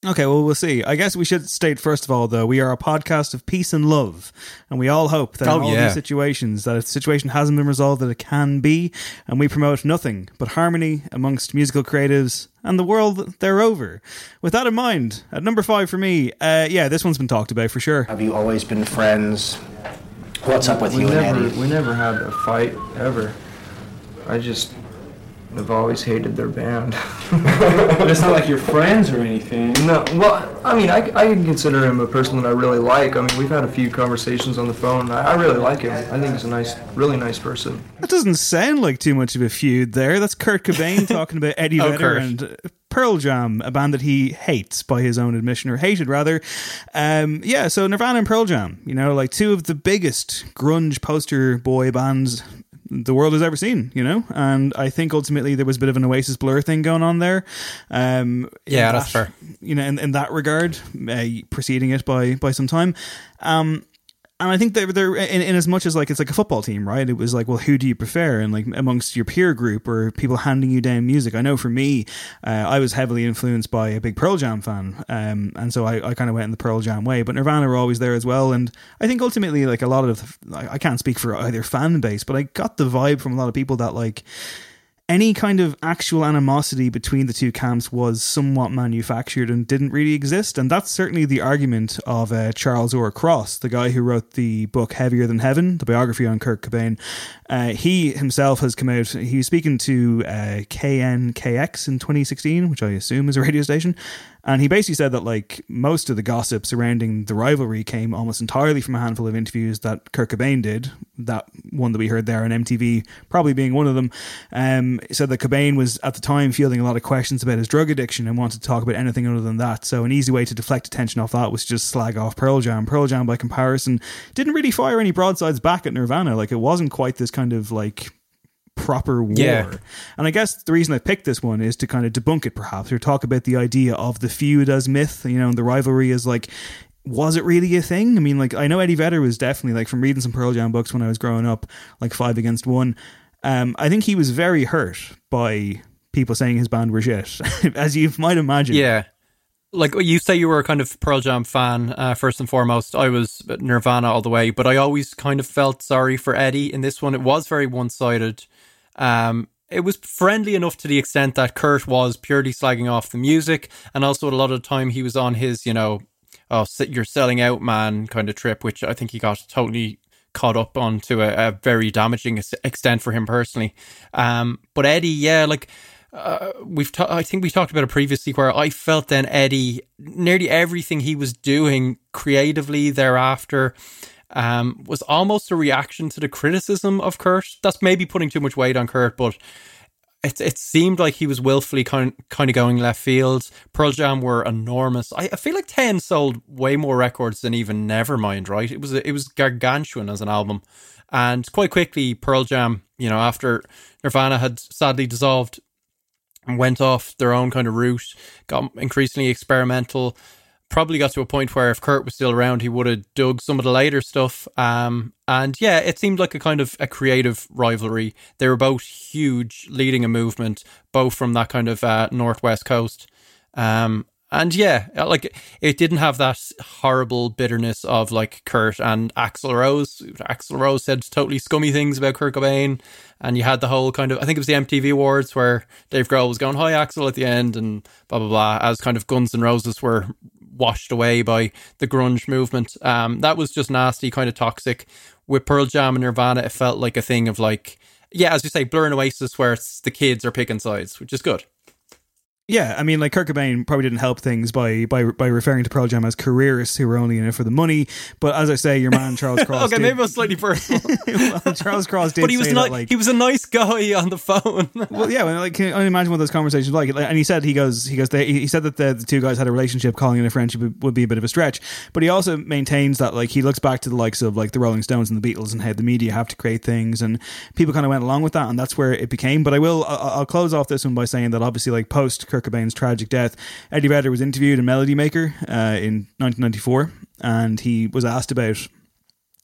Okay, well, we'll see. I guess we should state first of all, though, we are a podcast of peace and love, and we all hope that Oh, in all yeah. these situations, that if the situation hasn't been resolved, that it can be, and we promote nothing but harmony amongst musical creatives and the world they're over. With that in mind, at number five for me, uh, yeah, this one's been talked about for sure. Have you always been friends? What's up with we you never, and Eddie? We never had a fight ever. I just have always hated their band. But it's not like you're friends or anything. No, well, I mean, I, I can consider him a person that I really like. I mean, we've had a few conversations on the phone. I, I really like him. I think he's a nice, really nice person. That doesn't sound like too much of a feud there. That's Kurt Cobain talking about Eddie Oh, Vedder Kurt. and Pearl Jam, a band that he hates by his own admission, or hated rather. Um, yeah, so Nirvana and Pearl Jam, you know, like two of the biggest grunge poster boy bands the world has ever seen, you know? And I think ultimately there was a bit of an Oasis Blur thing going on there. Um, Yeah, that's fair. You know, in, in that regard, uh, preceding it by, by some time. Um, and I think they're, they're in, in as much as like it's like a football team, right? It was like, well, who do you prefer? And like amongst your peer group or people handing you down music. I know for me, uh, I was heavily influenced by a big Pearl Jam fan, um, and so I, I kind of went in the Pearl Jam way. But Nirvana were always there as well, and I think ultimately, like a lot of, I can't speak for either fan base, but I got the vibe from a lot of people that like any kind of actual animosity between the two camps was somewhat manufactured and didn't really exist. And that's certainly the argument of uh, Charles R. Cross, the guy who wrote the book Heavier Than Heaven, the biography on Kurt Cobain. Uh, he himself has come out, he was speaking to uh, KNKX in 2016, which I assume is a radio station. And he basically said that like most of the gossip surrounding the rivalry came almost entirely from a handful of interviews that Kurt Cobain did. That one that we heard there on MTV, probably being one of them. Um, said that Cobain was at the time fielding a lot of questions about his drug addiction and wanted to talk about anything other than that. So an easy way to deflect attention off that was just slag off Pearl Jam. Pearl Jam, by comparison, didn't really fire any broadsides back at Nirvana. Like it wasn't quite this kind of like proper war. Yeah. And I guess the reason I picked this one is to kind of debunk it, perhaps, or talk about the idea of the feud as myth, you know, and the rivalry is like, was it really a thing? I mean, like, I know Eddie Vedder was definitely, like, from reading some Pearl Jam books when I was growing up, like five against one. Um, I think he was very hurt by people saying his band were shit, as you might imagine. Yeah. Like you say, you were a kind of Pearl Jam fan uh, first and foremost. I was Nirvana all the way, but I always kind of felt sorry for Eddie in this one. It was very one sided. Um, it was friendly enough to the extent that Kurt was purely slagging off the music, and also a lot of the time he was on his, you know, oh, you're selling out, man, kind of trip, which I think he got totally caught up on to a, a very damaging extent for him personally. Um, but Eddie, yeah, like uh, we've ta- I think we talked about it previously where I felt then Eddie nearly everything he was doing creatively thereafter um, was almost a reaction to the criticism of Kurt. That's maybe putting too much weight on Kurt, but it it seemed like he was willfully kind kind of going left field. Pearl Jam were enormous. I, I feel like Ten sold way more records than even Nevermind. Right? It was it was gargantuan as an album, and quite quickly Pearl Jam, you know, after Nirvana had sadly dissolved and went off their own kind of route, got increasingly experimental. Probably got to a point where if Kurt was still around, he would have dug some of the later stuff. Um, and yeah, it seemed like a kind of a creative rivalry. They were both huge, leading a movement, both from that kind of uh, northwest coast. Um, and yeah, like it didn't have that horrible bitterness of like Kurt and Axl Rose. Axl Rose said totally scummy things about Kurt Cobain, and you had the whole kind of I think it was the MTV Awards where Dave Grohl was going "Hi Axl" at the end and blah blah blah, as kind of Guns N' Roses were washed away by the grunge movement. Um, that was just nasty, kind of toxic. With Pearl Jam and Nirvana, it felt like a thing of like, yeah, as you say, Blur and Oasis, where it's the kids are picking sides, which is good. Yeah, I mean, like Kurt Cobain probably didn't help things by by by referring to Pearl Jam as careerists who were only in it for the money. But as I say, your man Charles Cross. okay, did, maybe it was slightly personal. well, Charles Cross did but he was say ni- that, like, he was a nice guy on the phone. well, yeah, like can you imagine what those conversations were like. And he said he goes, he goes, they, he said that the, the two guys had a relationship. Calling it a friendship would- be a bit of a stretch, but he also maintains that like he looks back to the likes of like the Rolling Stones and the Beatles and how the media have to create things, and people kind of went along with that, and that's where it became. But I will, I- I'll close off this one by saying that obviously, like post Kurt Cobain's tragic death, Eddie Vedder was interviewed in Melody Maker uh, in 1994, and he was asked about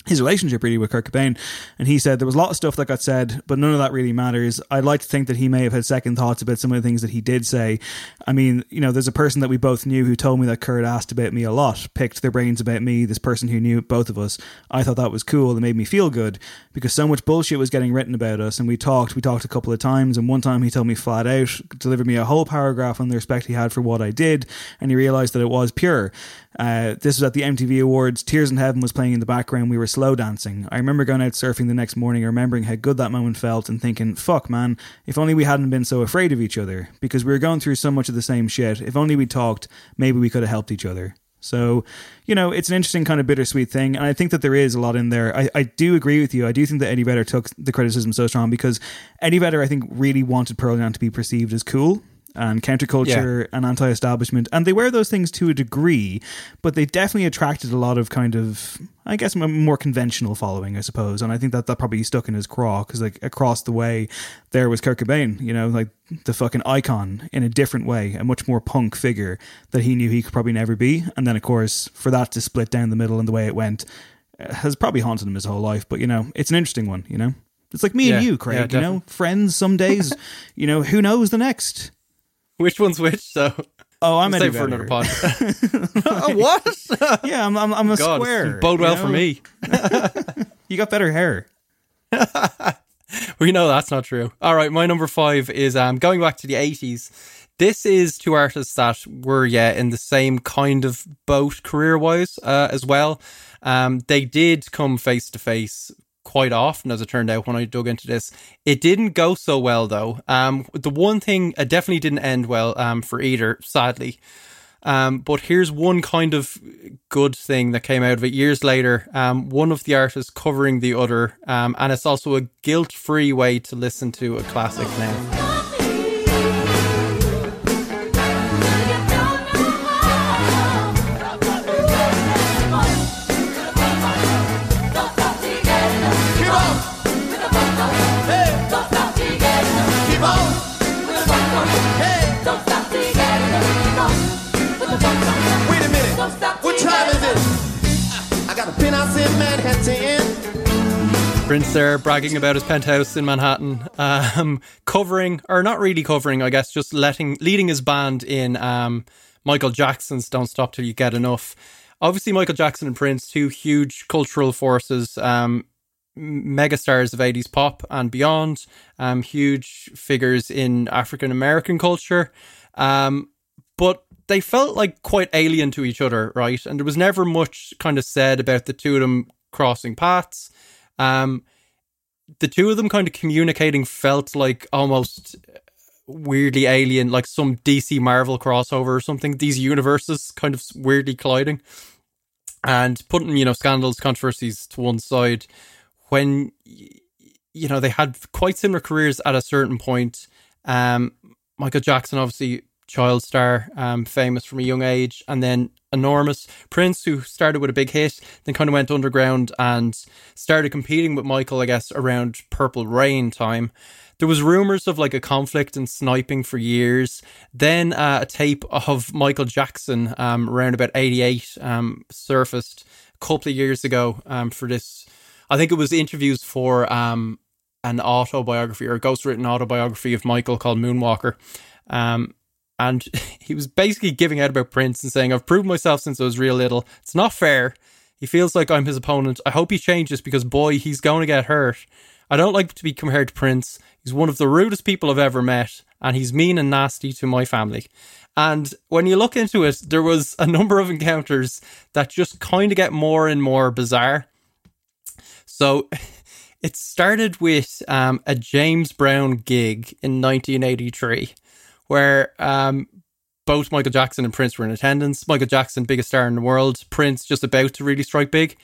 his relationship really with Kurt Cobain, and he said there was a lot of stuff that got said, but none of that really matters. I'd like to think that he may have had second thoughts about some of the things that he did say. I mean, you know, there's a person that we both knew who told me that Kurt asked about me a lot, picked their brains about me. This person who knew both of us, I thought that was cool. It made me feel good because so much bullshit was getting written about us, and we talked. We talked a couple of times, and one time he told me flat out, delivered me a whole paragraph on the respect he had for what I did, and he realized that it was pure. Uh, this was at the MTV Awards. Tears in Heaven was playing in the background. We were slow dancing. I remember going out surfing the next morning, remembering how good that moment felt, and thinking, fuck, man, if only we hadn't been so afraid of each other, because we were going through so much of the same shit. If only we talked, maybe we could have helped each other. So, you know, it's an interesting kind of bittersweet thing. And I think that there is a lot in there. I, I do agree with you. I do think that Eddie Vedder took the criticism so strong because Eddie Vedder, I think, really wanted Pearl Jam to be perceived as cool and counterculture and anti-establishment. And they were those things to a degree but they definitely attracted a lot of kind of i guess more conventional following i suppose. And i think that that probably stuck in his craw because like across the way there was Kurt Cobain you know like the fucking icon in a different way a much more punk figure that he knew he could probably never be. And then of course for that to split down the middle and the way it went uh, has probably haunted him his whole life. But you know it's an interesting one you know? It's like me and Yeah, you yeah, craig you know? friends some days you know who knows the next Which one's which? So Oh, I'm Save Eddie for another podcast. oh, what? Yeah, I'm I'm, I'm a God, square. Bode well know? for me. You got better hair. We know that's not true. All right, my number five is um going back to the eighties. This is two artists that were yeah in the same kind of boat career wise uh, as well. Um, they did come face to face quite often, as it turned out. When I dug into this, it didn't go so well though. Um, the one thing it definitely didn't end well um for either, sadly. Um, but here's one kind of good thing that came out of it years later. Um, one of the artists covering the other, um, and it's also a guilt-free way to listen to a classic now. Prince there bragging about his penthouse in Manhattan, um, covering or not really covering, I guess, just letting leading his band in um, Michael Jackson's "Don't Stop Till You Get Enough." Obviously, Michael Jackson and Prince, two huge cultural forces, um, megastars of 80s pop and beyond, um, huge figures in African American culture. Um, but they felt like quite alien to each other, right? And there was never much kind of said about the two of them crossing paths. Um, the two of them kind of communicating felt like almost weirdly alien, like some DC Marvel crossover or something. These universes kind of weirdly colliding and putting, you know, scandals, controversies to one side. When, you know, they had quite similar careers at a certain point. Um, Michael Jackson, obviously, child star, um, famous from a young age, and then enormous Prince, who started with a big hit, then kind of went underground and started competing with Michael, I guess, around Purple Rain time. There was rumors of like a conflict and sniping for years. Then uh, a tape of Michael Jackson um, around about 88 um, surfaced a couple of years ago um, for this. I think it was interviews for um, an autobiography or a ghostwritten autobiography of Michael called Moonwalker. Um, and he was basically giving out about Prince and saying, I've proved myself since I was real little. It's not fair. He feels like I'm his opponent. I hope he changes because, boy, he's going to get hurt. I don't like to be compared to Prince. He's one of the rudest people I've ever met, and he's mean and nasty to my family. And when you look into it, there was a number of encounters that just kind of get more and more bizarre. So it started with um, a James Brown gig in 1983 where um, both Michael Jackson and Prince were in attendance. Michael Jackson, biggest star in the world. Prince just about to really strike big.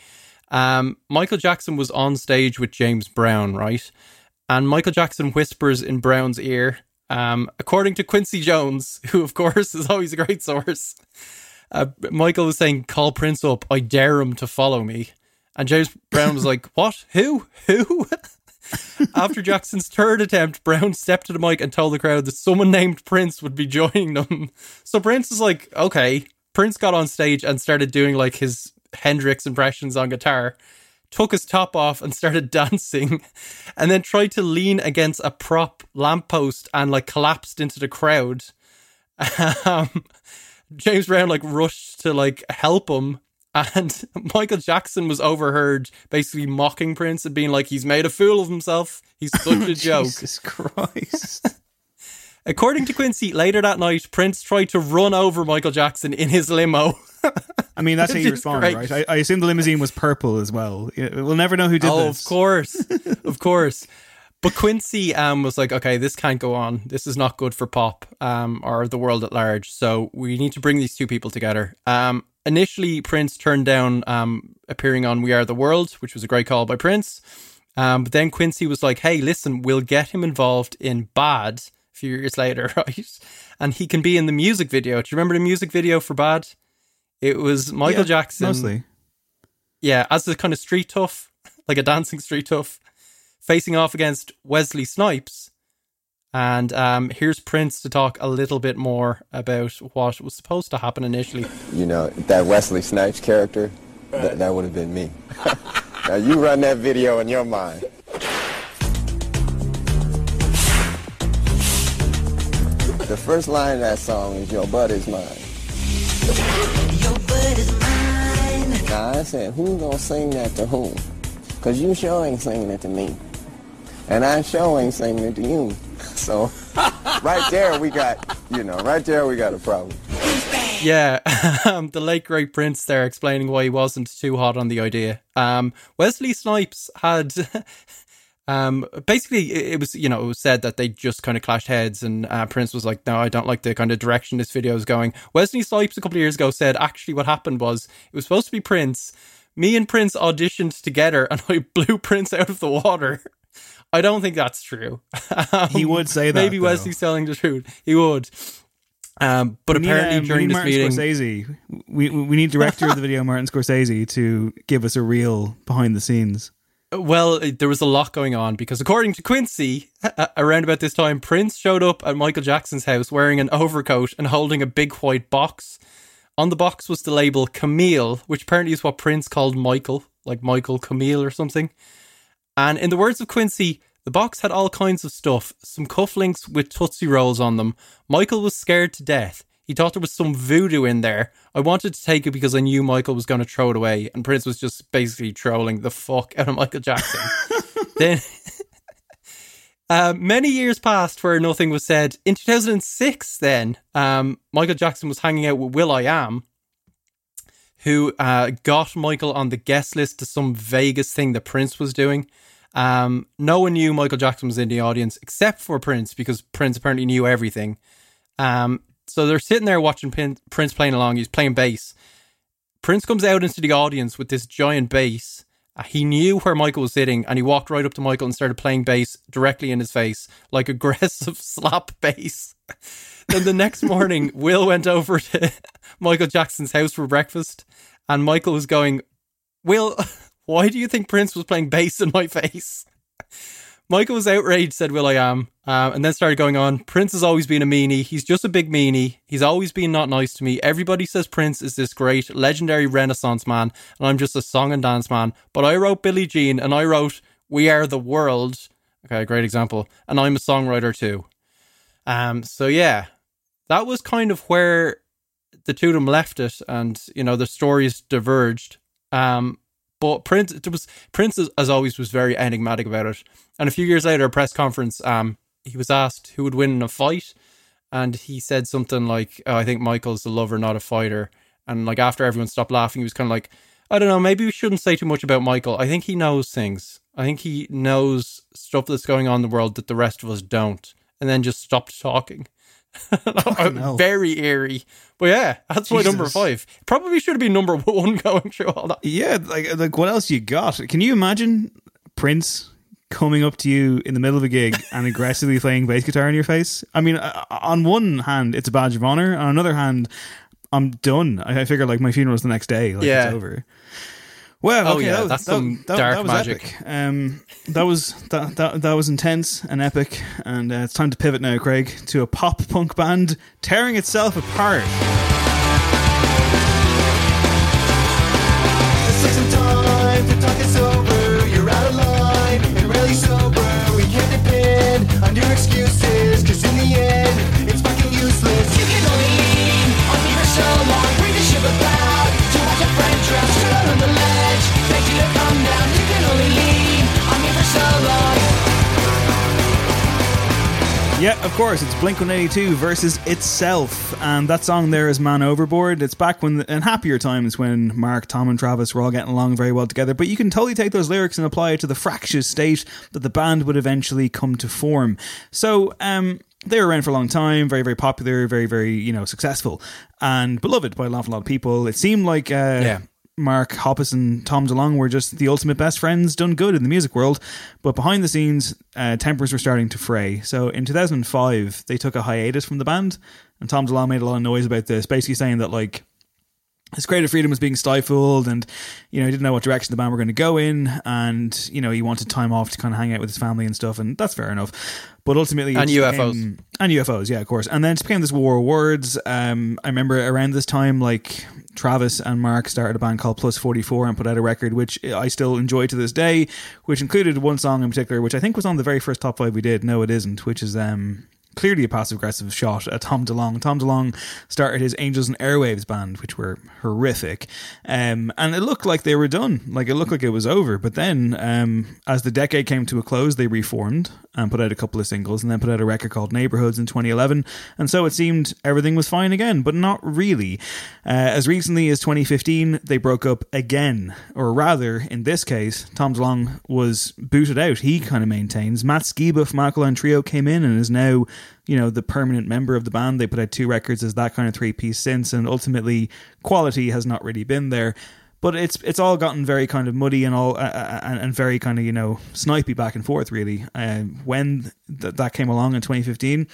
Um, Michael Jackson was on stage with James Brown, right? And Michael Jackson whispers in Brown's ear, um, according to Quincy Jones, who of course is always a great source. Uh, Michael was saying, "Call Prince up. I dare him to follow me." And James Brown was like, "What? Who? Who?" After Jackson's third attempt, Brown stepped to the mic and told the crowd that someone named Prince would be joining them. So Prince is like, "Okay." Prince got on stage and started doing like his Hendrix impressions on guitar, took his top off and started dancing, and then tried to lean against a prop lamppost and like collapsed into the crowd. Um, James Brown like rushed to like help him. And Michael Jackson was overheard basically mocking Prince and being like, he's made a fool of himself. He's such a joke. Jesus Christ. According to Quincy, later that night, Prince tried to run over Michael Jackson in his limo. I mean, that's how you respond, great. right? I, I assume the limousine was purple as well. We'll never know who did oh, this. of course, of course. But Quincy um, was like, okay, this can't go on. This is not good for pop um, or the world at large. So we need to bring these two people together. Um, initially, Prince turned down um, appearing on We Are the World, which was a great call by Prince. Um, but then Quincy was like, hey, listen, we'll get him involved in Bad a few years later, right? And he can be in the music video. Do you remember the music video for Bad? It was Michael Yeah, Jackson. Mostly. Yeah, as a kind of street tough, like a dancing street tough, facing off against Wesley Snipes. And um, here's Prince to talk a little bit more about what was supposed to happen initially. You know, that Wesley Snipes character, that, that would have been me. now you run that video in your mind. The first line of that song is Your butt is mine. Now I said, who's gonna sing that to whom? Cause you sure ain't singing it to me. And I sure ain't singing it to you. So right there we got, you know, right there we got a problem. Yeah, um, the late great Prince there explaining why he wasn't too hot on the idea. Um, Wesley Snipes had. Um, basically, it was you know it was said that they just kind of clashed heads, and uh, Prince was like, "No, I don't like the kind of direction this video is going." Wesley Snipes a couple of years ago said, "Actually, what happened was it was supposed to be Prince. Me and Prince auditioned together, and I blew Prince out of the water." I don't think that's true. Um, He would say that, Maybe though. Wesley's telling the truth. He would. Um, but We need, apparently um, we during need this Martin meeting, Scorsese. We we need director of the video Martin Scorsese to give us a real behind the scenes. Well, there was a lot going on because, according to Quincy, around about this time, Prince showed up at Michael Jackson's house wearing an overcoat and holding a big white box. On the box was the label Camille, which apparently is what Prince called Michael, like Michael Camille or something. And in the words of Quincy, the box had all kinds of stuff, some cufflinks with Tootsie Rolls on them. Michael was scared to death. He thought there was some voodoo in there. I wanted to take it because I knew Michael was going to throw it away, and Prince was just basically trolling the fuck out of Michael Jackson. then, uh, many years passed where nothing was said. In 2006, then, um, Michael Jackson was hanging out with will.i.am, who uh, got Michael on the guest list to some Vegas thing that Prince was doing. Um, no one knew Michael Jackson was in the audience except for Prince because Prince apparently knew everything. Um, so they're sitting there watching Pin- Prince playing along. He's playing bass. Prince comes out into the audience with this giant bass. Uh, he knew where Michael was sitting and he walked right up to Michael and started playing bass directly in his face, like aggressive slap bass. then the next morning, Will went over to Michael Jackson's house for breakfast and Michael was going, Will, why do you think Prince was playing bass in my face? Michael was outraged, said will.i.am, um, and then started going on. Prince has always been a meanie. He's just a big meanie. He's always been not nice to me. Everybody says Prince is this great, legendary Renaissance man, and I'm just a song and dance man. But I wrote Billie Jean, and I wrote We Are the World. Okay, great example. And I'm a songwriter too. Um, so yeah, that was kind of where the two of them left it, and you know the stories diverged. Um, but Prince, it was Prince as, always was very enigmatic about it. And a few years later, a press conference, um, he was asked who would win in a fight, and he said something like, oh, "I think Michael's a lover, not a fighter." And like after everyone stopped laughing, he was kind of like, "I don't know, maybe we shouldn't say too much about Michael. I think he knows things. I think he knows stuff that's going on in the world that the rest of us don't." And then just stopped talking. Very eerie. But yeah, that's my number five. Probably should have been number one going through all that. Yeah, like like what else you got? Can you imagine Prince coming up to you in the middle of a gig and aggressively playing bass guitar in your face? I mean, uh, on one hand, it's a badge of honor. On another hand, I'm done. I, I figure like my funeral's the next day. Like Yeah. it's over. Well, Oh, yeah, that was, that's that, some that- dark that was magic. epic. Um, that was that, that that was intense and epic, and uh, it's time to pivot now, Craig, to a pop punk band tearing itself apart. Let's take some Of course, it's Blink 182 versus itself. And that song there is Man Overboard. It's back when, in happier times when Mark, Tom, and Travis were all getting along very well together. But you can totally take those lyrics and apply it to the fractious state that the band would eventually come to form. So, um, they were around for a long time, very, very popular, very, very, you know, successful, and beloved by an awful lot of people. It seemed like, uh, Yeah. Mark Hoppus and Tom DeLonge were just the ultimate best friends done good in the music world. But behind the scenes, uh, tempers were starting to fray. So in 2005, they took a hiatus from the band, and Tom DeLonge made a lot of noise about this, basically saying that, like, his creative freedom was being stifled and you know he didn't know what direction the band were going to go in and you know he wanted time off to kind of hang out with his family and stuff and that's fair enough. But ultimately And UFOs. became- and UFOs yeah of course. And then it became this war of words. Um, I remember around this time like Travis and Mark started a band called Plus 44 and put out a record which I still enjoy to this day which included one song in particular which I think was on the very first top five we did. No it isn't which is um clearly a passive aggressive shot at Tom DeLonge. Tom DeLonge started his Angels and Airwaves band, which were horrific. Um, and it looked like they were done. Like it looked like it was over. But then, um, as the decade came to a close, they reformed and put out a couple of singles and then put out a record called Neighborhoods in 2011. And so it seemed everything was fine again, but not really. Uh, as recently as 2015, they broke up again. Or rather, in this case, Tom DeLonge was booted out. He kind of maintains. Matt Skiba from Alkaline Trio came in and is now you know the permanent member of the band. They put out two records as that kind of three piece since and ultimately quality has not really been there. But it's it's all gotten very kind of muddy and all uh, uh, and, and very kind of you know snipey back and forth really. Uh, when th- that came along in 2015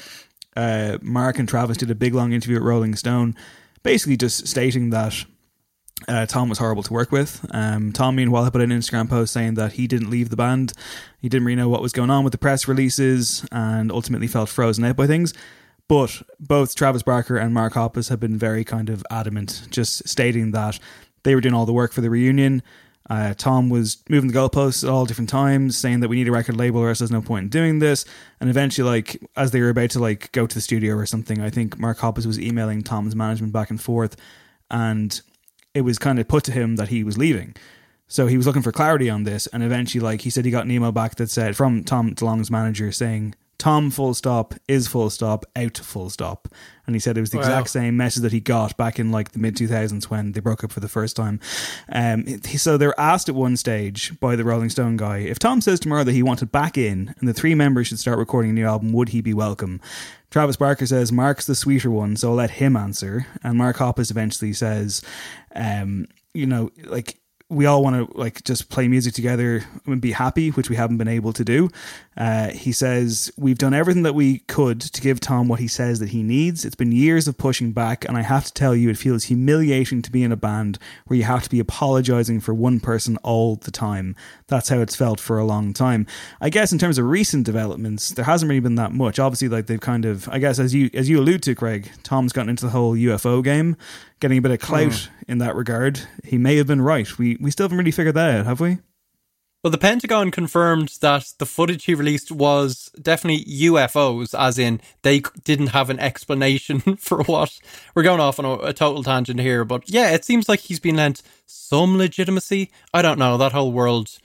uh, Mark and Travis did a big long interview at Rolling Stone basically just stating that uh, Tom was horrible to work with. Um, Tom, meanwhile, put an Instagram post saying that he didn't leave the band. He didn't really know what was going on with the press releases and ultimately felt frozen out by things. But both Travis Barker and Mark Hoppus have been very kind of adamant, just stating that they were doing all the work for the reunion. Uh, Tom was moving the goalposts at all different times, saying that we need a record label or else there's no point in doing this. And eventually, like as they were about to like go to the studio or something, I think Mark Hoppus was emailing Tom's management back and forth, and it was kind of put to him that he was leaving. So he was looking for clarity on this, and eventually, like he said, he got an email back that said from Tom DeLonge's manager saying, "Tom full stop is full stop out full stop," and he said it was the Wow. exact same message that he got back in like the mid two thousands when they broke up for the first time. Um, so they're asked at one stage by the Rolling Stone guy if Tom says tomorrow that he wanted back in and the three members should start recording a new album, would he be welcome? Travis Barker says Mark's the sweeter one, so I'll let him answer. And Mark Hoppus eventually says, um, you know, like we all want to like just play music together and be happy, which we haven't been able to do. Uh, he says we've done everything that we could to give Tom what he says that he needs. It's been years of pushing back, and I have to tell you, it feels humiliating to be in a band where you have to be apologizing for one person all the time. That's how it's felt for a long time. I guess in terms of recent developments, there hasn't really been that much. Obviously, like they've kind of, I guess, as you as you allude to, Craig, Tom's gotten into the whole UFO game, getting a bit of clout in that regard. He may have been right. We we still haven't really figured that out, have we? Well, the Pentagon confirmed that the footage he released was definitely UFOs, as in they didn't have an explanation for what. We're going off on a, a total tangent here, but yeah, it seems like he's been lent some legitimacy. I don't know. That whole world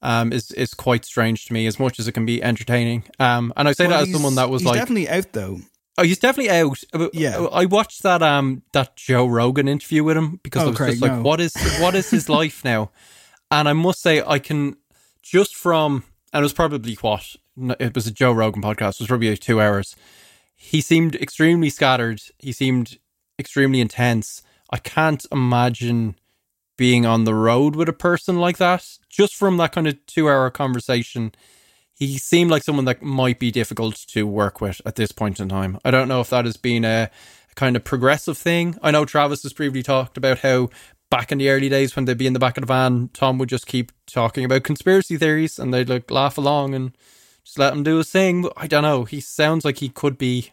um, is is quite strange to me, as much as it can be entertaining. Um, and I say Well, that as someone that was he's like definitely out though. Oh, he's definitely out. Yeah, I watched that um that Joe Rogan interview with him because Oh, I was Craig, just like, no. what is what is his life now? And I must say, I can just from and it was probably what it was a Joe Rogan podcast. It was probably two hours. he seemed extremely scattered. He seemed extremely intense. I can't imagine being on the road with a person like that. Just from that kind of two hour conversation, he seemed like someone that might be difficult to work with at this point in time. I don't know if that has been a, a kind of progressive thing. I know Travis has previously talked about how back in the early days when they'd be in the back of the van, Tom would just keep talking about conspiracy theories and they'd like laugh along and just let him do his thing. But I don't know. He sounds like he could be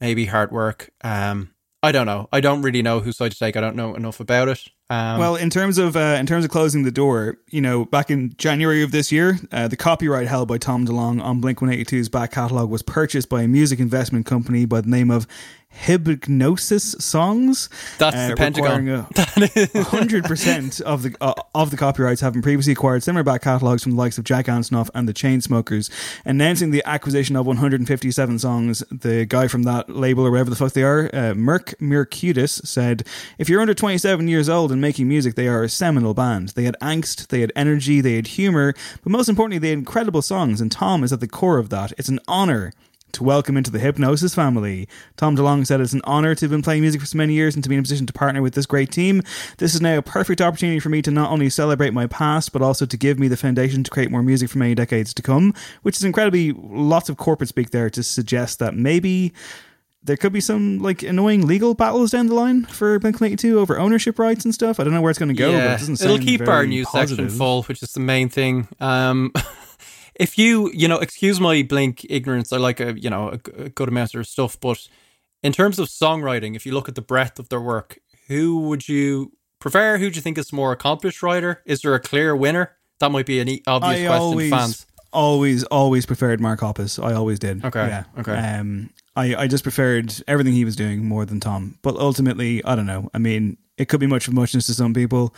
maybe hard work. Um, I don't know. I don't really know whose side to take. I don't know enough about it. Um, well, in terms of uh, in terms of closing the door, you know, back in January of this year, uh, the copyright held by Tom DeLonge on Blink 182's back catalog was purchased by a music investment company by the name of Hipgnosis Songs. That's the Pentagon. Hundred percent of the uh, of the copyrights having previously acquired similar back catalogs from the likes of Jack Antonoff and the Chainsmokers. Announcing the acquisition of 157 songs, the guy from that label or whatever the fuck they are, uh, Merc Mercutis, said, "If you're under 27 years old and making music, they are a seminal band. They had angst, they had energy, they had humor, but most importantly, they had incredible songs. And Tom is at the core of that. It's an honor." To welcome into the Hipgnosis family. Tom DeLonge said it's an honor to have been playing music for so many years and to be in a position to partner with this great team. This is now a perfect opportunity for me to not only celebrate my past, but also to give me the foundation to create more music for many decades to come, which is incredibly lots of corporate speak there to suggest that maybe there could be some like annoying legal battles down the line for Blink 182 over ownership rights and stuff. I don't know where it's going to go, but it doesn't it'll keep our news positive. section full, which is the main thing. Um, if you, you know, excuse my blink ignorance, I like a, you know, a, a good amount of stuff, but in terms of songwriting, if you look at the breadth of their work, who would you prefer? Who do you think is the more accomplished writer? Is there a clear winner? That might be an obvious I question always, fans. always, always preferred Mark Hoppus. I always did. Okay, Yeah. okay. Um, I, I just preferred everything he was doing more than Tom. But ultimately, I don't know. I mean, it could be much of muchness to some people.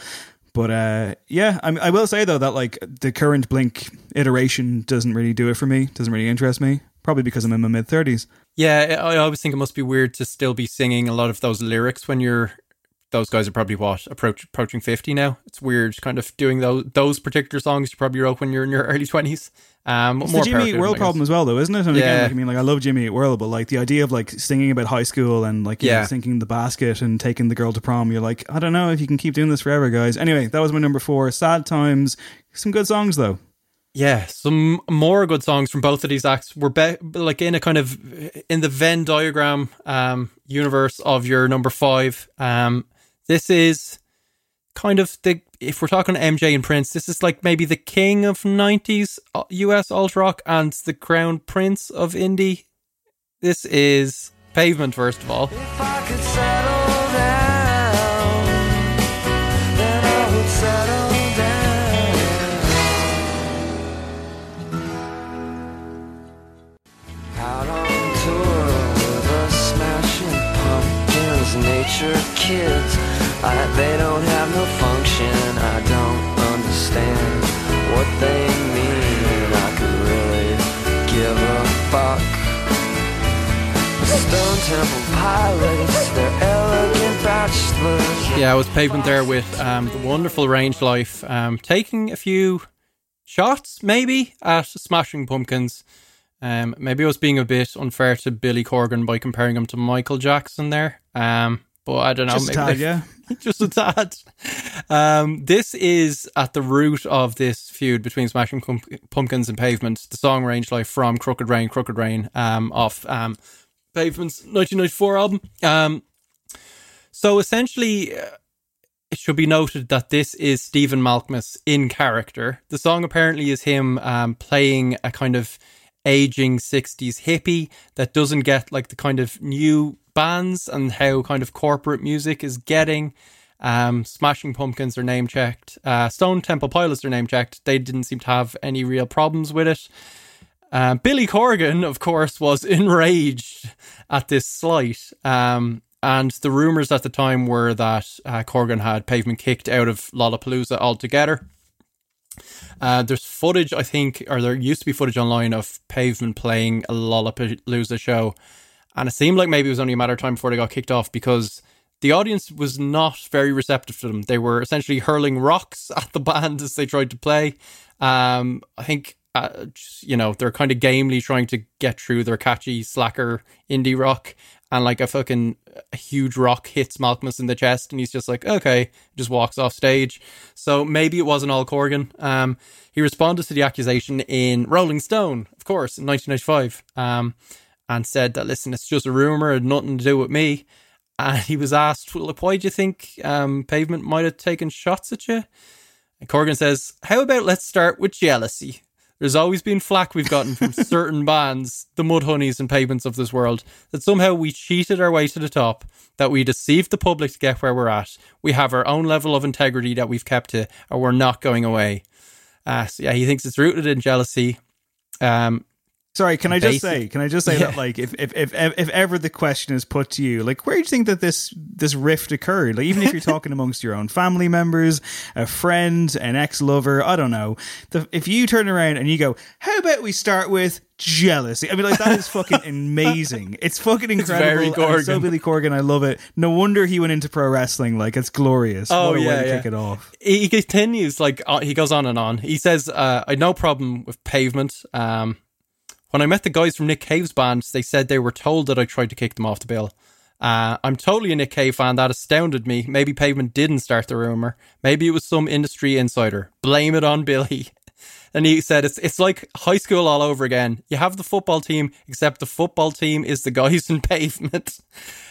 But uh, yeah, I, I will say though that like the current Blink iteration doesn't really do it for me. Doesn't really interest me. Probably because I'm in my mid thirties. Yeah, I always think it must be weird to still be singing a lot of those lyrics when you're. Those guys are probably what approach approaching fifty now. It's weird, kind of doing those those particular songs you probably wrote when you're in your early twenties. Um, It's more the Jimmy Eat World problem as well, though, isn't it? And Yeah. again, like, I mean, like I love Jimmy Eat World, but like the idea of like singing about high school and like you know, Yeah. sinking the basket and taking the girl to prom, you're like, I don't know if you can keep doing this forever, guys. Anyway, that was my number four. Sad times. Some good songs though. Yeah, some more good songs from both of these acts were be- like in a kind of in the Venn diagram um, universe of your number five. Um, this is kind of the if we're talking MJ and Prince, this is like maybe the king of '90s US uh, alt rock and the crown prince of indie. This is Pavement, first of all. Kids. I, they don't have no function. I don't understand what they mean. I could really give a fuck. Stone Temple Pilots, they're elegant bachelors. Yeah, I was paving there with um, the wonderful Range Life, um, taking a few shots maybe at Smashing Pumpkins. Um, maybe I was being a bit unfair to Billy Corgan by comparing him to Michael Jackson there. Um, but I don't know. Just a tad, yeah. just a tad. Um, this is at the root of this feud between Smashing Pump- Pumpkins and Pavement. The song Range Life from Crooked Rain, Crooked Rain, um, off um, Pavement's 1994 album. Um, so essentially, uh, it should be noted that this is Stephen Malkmus in character. The song apparently is him um, playing a kind of aging 60s hippie that doesn't get like the kind of new bands and how kind of corporate music is getting. Um, Smashing Pumpkins are name checked. Uh, Stone Temple Pilots are name checked. They didn't seem to have any real problems with it. Um, Billy Corgan, of course, was enraged at this slight. Um, and the rumors at the time were that uh, Corgan had Pavement kicked out of Lollapalooza altogether. Uh, there's footage, I think, or there used to be footage online of Pavement playing a Lollapalooza show. And it seemed like maybe it was only a matter of time before they got kicked off because the audience was not very receptive to them. They were essentially hurling rocks at the band as they tried to play. Um, I think uh, you know, they're kind of gamely trying to get through their catchy slacker indie rock, and like a fucking a huge rock hits Malkmus in the chest, and he's just like, okay, just walks off stage. So maybe it wasn't all Corgan. Um, he responded to the accusation in Rolling Stone, of course, in 1995, um, and said that listen, it's just a rumor, had nothing to do with me. And he was asked, well, why do you think um, Pavement might have taken shots at you? And Corgan says, How about let's start with jealousy? There's always been flack we've gotten from certain bands, the Mudhoneys and Pavements of this world, that somehow we cheated our way to the top, that we deceived the public to get where we're at. We have our own level of integrity that we've kept to, and we're not going away. Uh, so yeah, he thinks it's rooted in jealousy. Um, Sorry, can I just Basic- say? Can I just say Yeah. that, like, if, if if if ever the question is put to you, like, where do you think that this this rift occurred? Like, even if you're talking amongst your own family members, a friend, an ex lover, I don't know. The, if you turn around and you go, "How about we start with jealousy?" I mean, like, that is fucking amazing. It's fucking incredible. It's very incredible. so Billy Corgan, I love it. No wonder he went into pro wrestling. Like, it's glorious. Oh what yeah, yeah. kick it off. He he continues like uh, he goes on and on. He says, uh, "I had no problem with pavement. Um, when I met the guys from Nick Cave's band, they said they were told that I tried to kick them off the bill. Uh, I'm totally a Nick Cave fan. That astounded me. Maybe Pavement didn't start the rumor. Maybe it was some industry insider. Blame it on Billy." And he said it's it's like high school all over again. You have the football team, except the football team is the guys in pavement.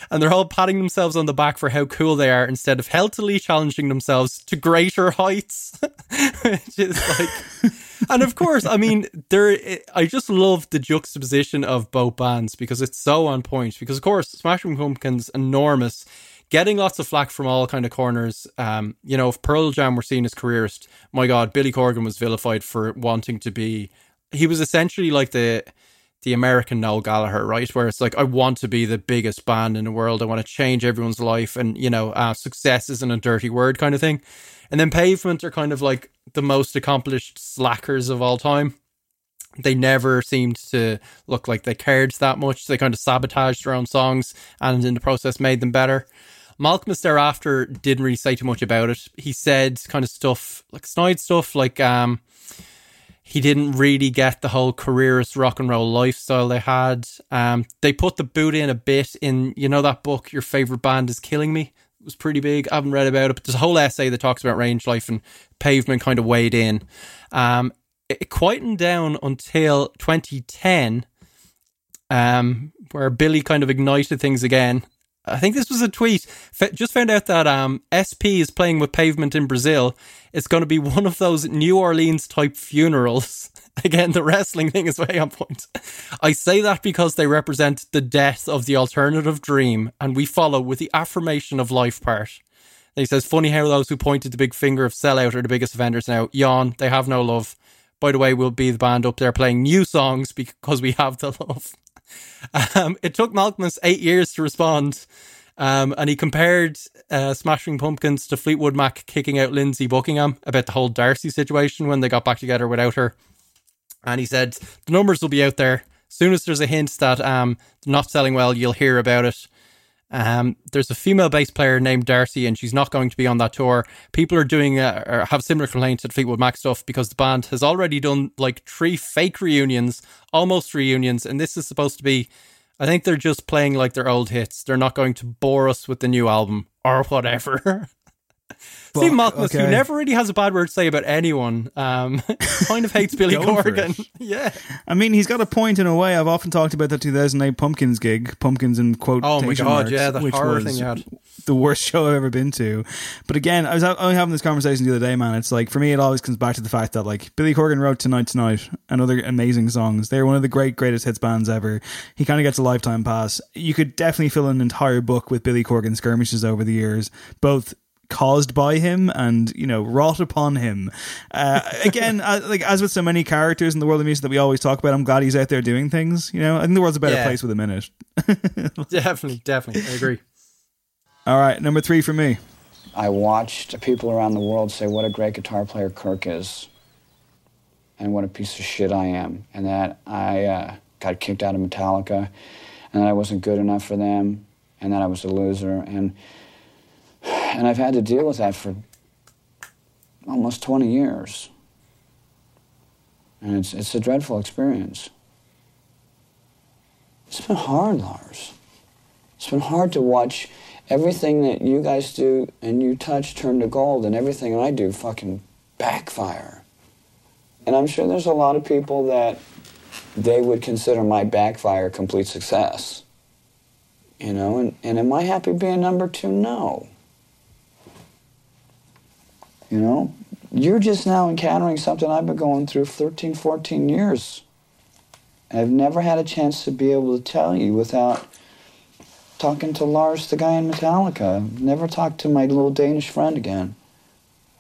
And they're all patting themselves on the back for how cool they are instead of healthily challenging themselves to greater heights. Which is like and of course, I mean, there. I just love the juxtaposition of both bands because it's so on point. Because of course, Smashing Pumpkins enormous, getting lots of flack from all kind of corners. Um, you know, if Pearl Jam were seen as careerist, my God, Billy Corgan was vilified for wanting to be. He was essentially like the the American Noel Gallagher, right? Where it's like, I want to be the biggest band in the world. I want to change everyone's life. And, you know, uh, success isn't a dirty word kind of thing. And then Pavement are kind of like the most accomplished slackers of all time. They never seemed to look like they cared that much. They kind of sabotaged their own songs and in the process made them better. Malkmus thereafter didn't really say too much about it. He said kind of stuff like snide stuff like um he didn't really get the whole careerist rock and roll lifestyle they had. Um, they put the boot in a bit in, you know, that book, Your Favorite Band is Killing Me. It was pretty big. I haven't read about it, but there's a whole essay that talks about range life and pavement kind of weighed in. Um, it, it quietened down until 2010, um, where Billy kind of ignited things again. I think this was a tweet. Just found out that um, SP is playing with Pavement in Brazil. It's going to be one of those New Orleans type funerals. Again, the wrestling thing is way on point. I say that because they represent the death of the alternative dream, and we follow with the affirmation of life part. And he says, Funny how those who pointed the big finger of sellout are the biggest offenders now. Yawn, they have no love. By the way, we'll be the band up there playing new songs because we have the love. Um, it took Malkmus eight years to respond, um, and he compared uh, Smashing Pumpkins to Fleetwood Mac kicking out Lindsey Buckingham about the whole Darcy situation when they got back together without her. And he said the numbers will be out there. As soon as there's a hint that um, they're not selling well, you'll hear about it. Um, there's a female bass player named Darcy, and she's not going to be on that tour. People are doing uh, or have similar complaints at Fleetwood Mac stuff because the band has already done like three fake reunions, almost reunions, and this is supposed to be. I think they're just playing like their old hits. They're not going to bore us with the new album or whatever. Steve Fuck, Malkmus, who okay. never really has a bad word to say about anyone, um, kind of hates Billy Corgan. yeah. I mean, he's got a point in a way. I've often talked about the 2008 Pumpkins gig, Pumpkins in quote. Oh my God, marks, yeah, that which horror thing you had. the worst show I've ever been to. But again, I was only having this conversation the other day, man. It's like for me, it always comes back to the fact that like Billy Corgan wrote "Tonight Tonight" and other amazing songs. They're one of the great greatest hits bands ever. He kind of gets a lifetime pass. You could definitely fill an entire book with Billy Corgan skirmishes over the years, both caused by him and you know wrought upon him uh, again uh, like as with so many characters in the world of music that we always talk about i'm glad he's out there doing things you know i think the world's a better Yeah. place with him in it Definitely, definitely. I agree. all right number three for me I watched people around the world say what a great guitar player Kirk is and what a piece of shit I am, and that I uh, got kicked out of Metallica, and that I wasn't good enough for them, and that I was a loser, and and I've had to deal with that for almost 20 years. And it's, it's a dreadful experience. It's been hard, Lars. It's been hard to watch everything that you guys do and you touch turn to gold and everything I do fucking backfire. And I'm sure there's a lot of people that they would consider my backfire complete success. You know, and, and am I happy being number two? No. You know, you're just now encountering something I've been going through 13, 14 years. I've never had a chance to be able to tell you without talking to Lars, the guy in Metallica. Never talked to my little Danish friend again.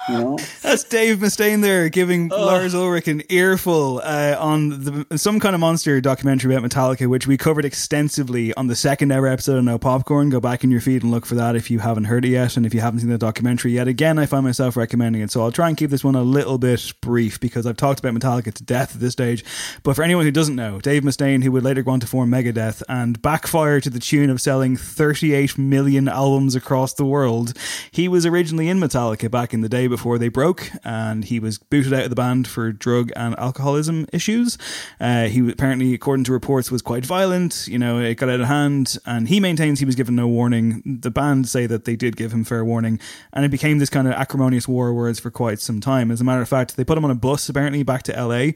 You know? That's Dave Mustaine there giving Lars Ulrich an earful uh, on the, some kind of monster documentary about Metallica, which we covered extensively on the second ever episode of No Popcorn. Go back in your feed and look for that if you haven't heard it yet, and if you haven't seen the documentary yet. Again, I find myself recommending it, so I'll try and keep this one a little bit brief because I've talked about Metallica to death at this stage. But for anyone who doesn't know, Dave Mustaine, who would later go on to form Megadeth and backfire to the tune of selling 38 million albums across the world, he was originally in Metallica back in the day before they broke, and he was booted out of the band for drug and alcoholism issues. Uh, he apparently, according to reports, was quite violent. You know, it got out of hand, and he maintains he was given no warning. The band say that they did give him fair warning, and it became this kind of acrimonious war of words for quite some time. As a matter of fact, they put him on a bus apparently back to LA.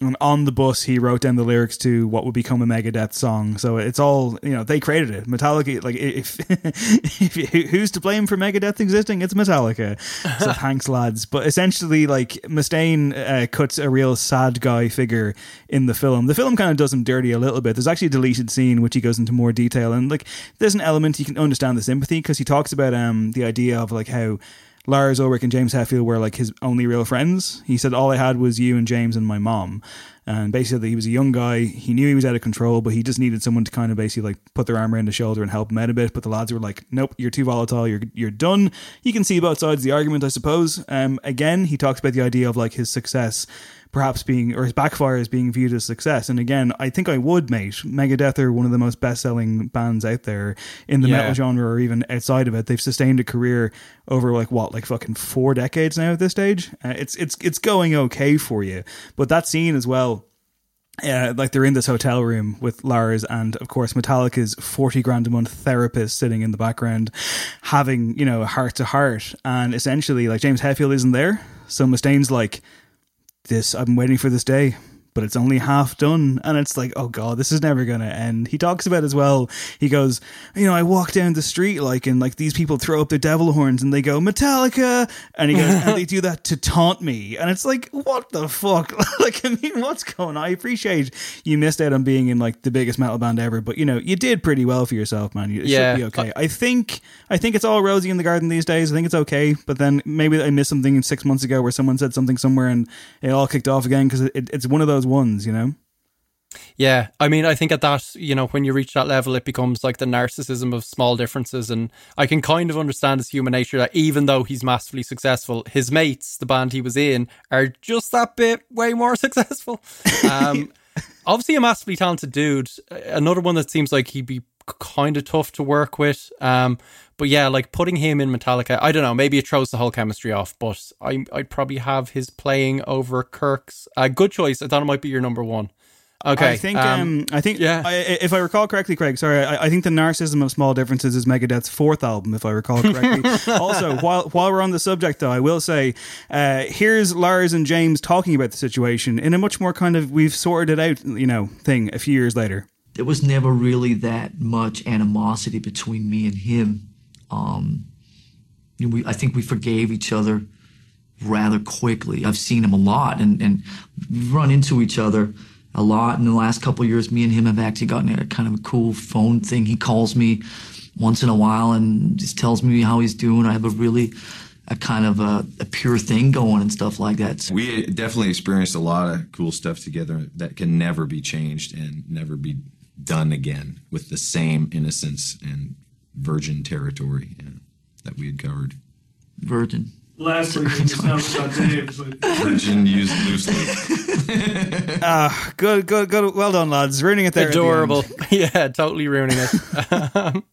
And on the bus, he wrote down the lyrics to what would become a Megadeth song. So it's all you know. They created it. Metallica, like if, if who's to blame for Megadeth existing? It's Metallica. So thanks, lads. But essentially, like Mustaine uh, cuts a real sad guy figure in the film. The film kind of does him dirty a little bit. There's actually a deleted scene which he goes into more detail, and like there's an element you can understand the sympathy because he talks about um the idea of like how. Lars Ulrich and James Hetfield were like his only real friends. He said all I had was you and James and my mom. And basically, he was a young guy. He knew he was out of control, but he just needed someone to kind of basically like put their arm around his shoulder and help him out a bit. But the lads were like, "Nope, you're too volatile. You're you're done." You can see both sides of the argument, I suppose. Um, again, he talks about the idea of like his success perhaps being or his backfire is being viewed as success. And again, I think I would, mate. Megadeth are one of the most best selling bands out there in the Yeah. metal genre or even outside of it. They've sustained a career over like what, like fucking four decades now at this stage. Uh, it's it's it's going okay for you, but that scene as well. Uh, like they're in this hotel room with Lars and of course Metallica's 40 grand a month therapist sitting in the background having, you know, heart to heart. And essentially like James Hetfield isn't there. So Mustaine's like, this I'm waiting for this day, but it's only half done. And it's like, oh God, this is never gonna end. He talks about as well, he goes, you know, I walk down the street like and like these people throw up their devil horns and they go, Metallica and he goes, and they do that to taunt me. And it's like, what the fuck? like, I mean, what's going on? I appreciate you missed out on being in like the biggest metal band ever, but you know, you did pretty well for yourself, man. You- It Yeah. should be okay. I think I think it's all rosy in the garden these days. I think it's okay, but then maybe I missed something six months ago where someone said something somewhere and it all kicked off again because it, it's one of those ones, you know. Yeah, I mean, I think at that, you know, when you reach that level, it becomes like the narcissism of small differences. And I can kind of understand his human nature that even though he's massively successful, his mates, the band he was in, are just that bit way more successful. Um, obviously, a massively talented dude. Another one that seems like he'd be kind of tough to work with. Um, but yeah, like putting him in Metallica, I don't know, maybe it throws the whole chemistry off, but I, I'd probably have his playing over Kirk's. Uh, good choice. I thought it might be your number one. Okay. I think um, I think yeah. I, if I recall correctly, Craig. Sorry, I, I think the narcissism of small differences is Megadeth's fourth album, if I recall correctly. also, while while we're on the subject, though, I will say uh, here's Lars and James talking about the situation in a much more kind of we've sorted it out, you know, thing a few years later. There was never really that much animosity between me and him. Um, we, I think we forgave each other rather quickly. I've seen him a lot, and and run into each other a lot in the last couple years. Me and him have actually gotten a kind of a cool phone thing. He calls me once in a while and just tells me how he's doing. I have a really a kind of a, a pure thing going and stuff like that. We definitely experienced a lot of cool stuff together that can never be changed and never be done again with the same innocence and virgin territory yeah, that we had covered. Virgin. Lastly, we just know about Dave, but Virgin used loosely. Ah, good, good, good. Well done, lads. Ruining it there. at the Adorable. end. yeah, totally ruining it. Um,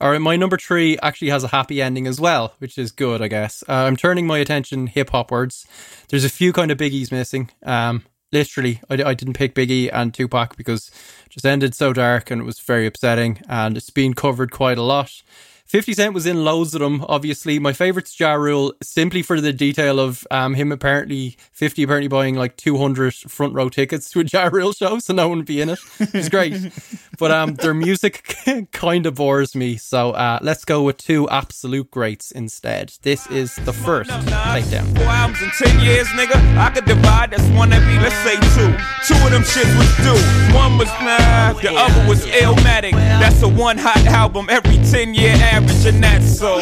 All right, my number three actually has a happy ending as well, which is good, I guess. Uh, I'm turning my attention hip hop words. There's a few kind of biggies missing. Um, literally. I, I didn't pick Biggie and Tupac because it just ended so dark and it was very upsetting. And it's been covered quite a lot. 50 Cent was in loads of them, obviously. My favorite's Ja Rule, simply for the detail of um, him apparently, 50 apparently buying like 200 front row tickets to a Ja Rule show so no one would be in it. It's great. but um, their music kind of bores me. So uh, let's go with two absolute greats instead. This is the first takedown. Four albums in ten years, nigga. I could divide that's one every, let's say two. Two of them shits was due. One was nah, the other was Illmatic. That's a one hot album every ten year average, and that's so.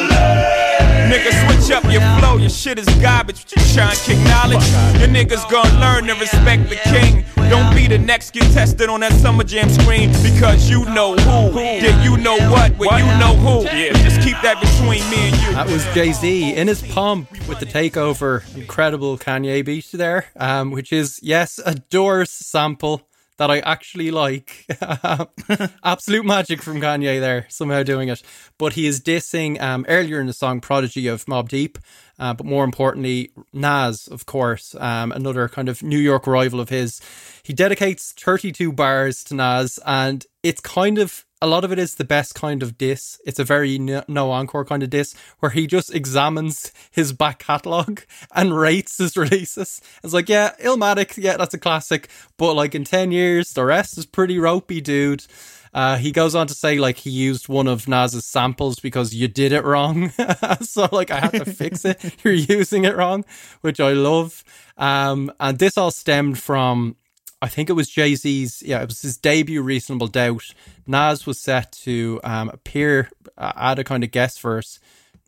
Nigga, switch up your flow. Your shit is garbage. But you trying to kick knowledge. Your niggas gonna learn to respect the king. Don't be the next contestant on that summer jam screen because you know who. Yeah, you know what. Well, you know who. Yeah, just keep that between me and you. That was Jay Z in his pomp with the takeover. Incredible Kanye beat there, um, which is, yes, a Doors sample that I actually like. Absolute magic from Kanye there, somehow doing it. But he is dissing um, earlier in the song Prodigy of Mobb Deep. Uh, but more importantly, Nas, of course, um, another kind of New York rival of his. He dedicates 32 bars to Nas, and it's kind of a lot of it is the best kind of diss. It's a very no, no encore kind of diss where he just examines his back catalogue and rates his releases. It's like, yeah, Illmatic, yeah, that's a classic, but like in 10 years, the rest is pretty ropey, dude. Uh, he goes on to say like he used one of Nas's samples because you did it wrong. so like I have to fix it. You're using it wrong, which I love. Um, and this all stemmed from I think it was Jay Z's. Yeah, it was his debut. Reasonable Doubt. Nas was set to um, appear uh, at a kind of guest verse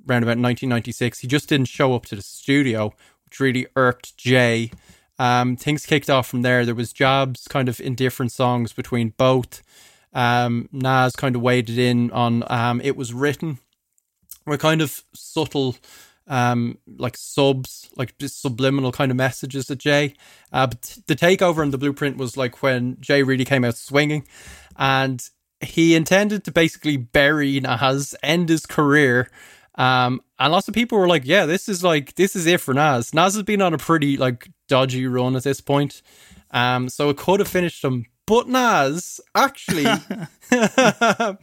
around about 1996. He just didn't show up to the studio, which really irked Jay. Um, things kicked off from there. There was jobs kind of in different songs between both. Um, Nas kind of waded in on um, it was written. Were kind of subtle um, like subs, like just subliminal kind of messages at Jay. Uh, but the takeover and the blueprint was like when Jay really came out swinging, and he intended to basically bury Nas, end his career. Um, and lots of people were like, "Yeah, this is like this is it for Nas." Nas has been on a pretty like dodgy run at this point, um, so it could have finished him. But Nas actually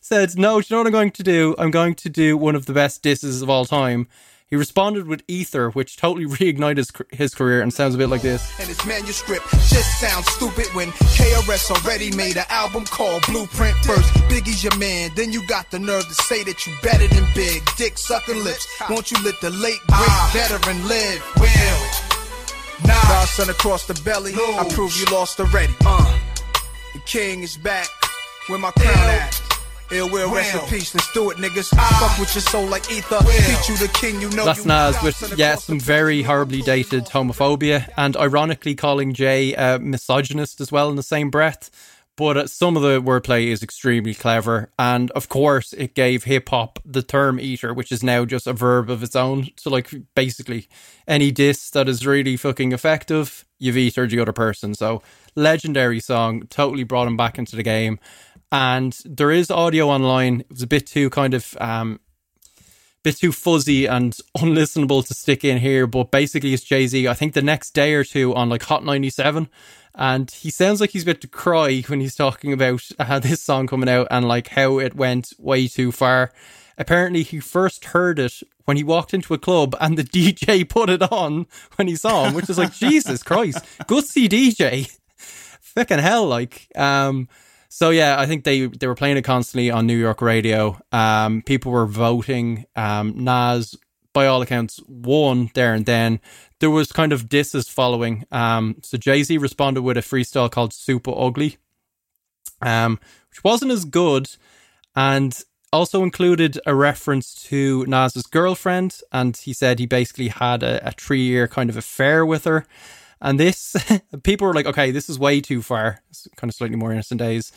said, No, do you know what I'm going to do? I'm going to do one of the best disses of all time. He responded with Ether, which totally reignited his, his career and sounds a bit like this. And his manuscript just sounds stupid when KRS already made an album called Blueprint first. Biggie's your man, then you got the nerve to say that you better than Big. Dick sucking lips, won't you let the late great veteran live? Will. Nah. son across the belly, I prove you lost already. Uh. The king is back, where my crown at? That's you Nas with yeah some very horribly dated homophobia and ironically calling Jay a misogynist as well in the same breath. But uh, some of the wordplay is extremely clever, and of course, it gave hip hop the term "ether," which is now just a verb of its own. So, like, basically, any diss that is really fucking effective, you've ethered the other person. So, legendary song, totally brought him back into the game and there is audio online. It was a bit too kind of um, bit too fuzzy and unlistenable to stick in here, but basically it's Jay Z. I think the next day or two on like Hot 97, and he sounds like he's about to cry when he's talking about uh, this song coming out and like how it went way too far. Apparently, he first heard it when he walked into a club and the DJ put it on when he saw him, which is like, Jesus Christ, gutsy DJ. Fucking hell, like, um, so yeah, I think they they were playing it constantly on New York radio. Um, people were voting. Um, Nas, by all accounts, won there and then. There was kind of disses following. Um, so Jay Z responded with a freestyle called "Super Ugly," um, which wasn't as good, and also included a reference to Nas's girlfriend, and he said he basically had a, a three year kind of affair with her. And this, people were like, okay, this is way too far. It's kind of slightly more innocent days.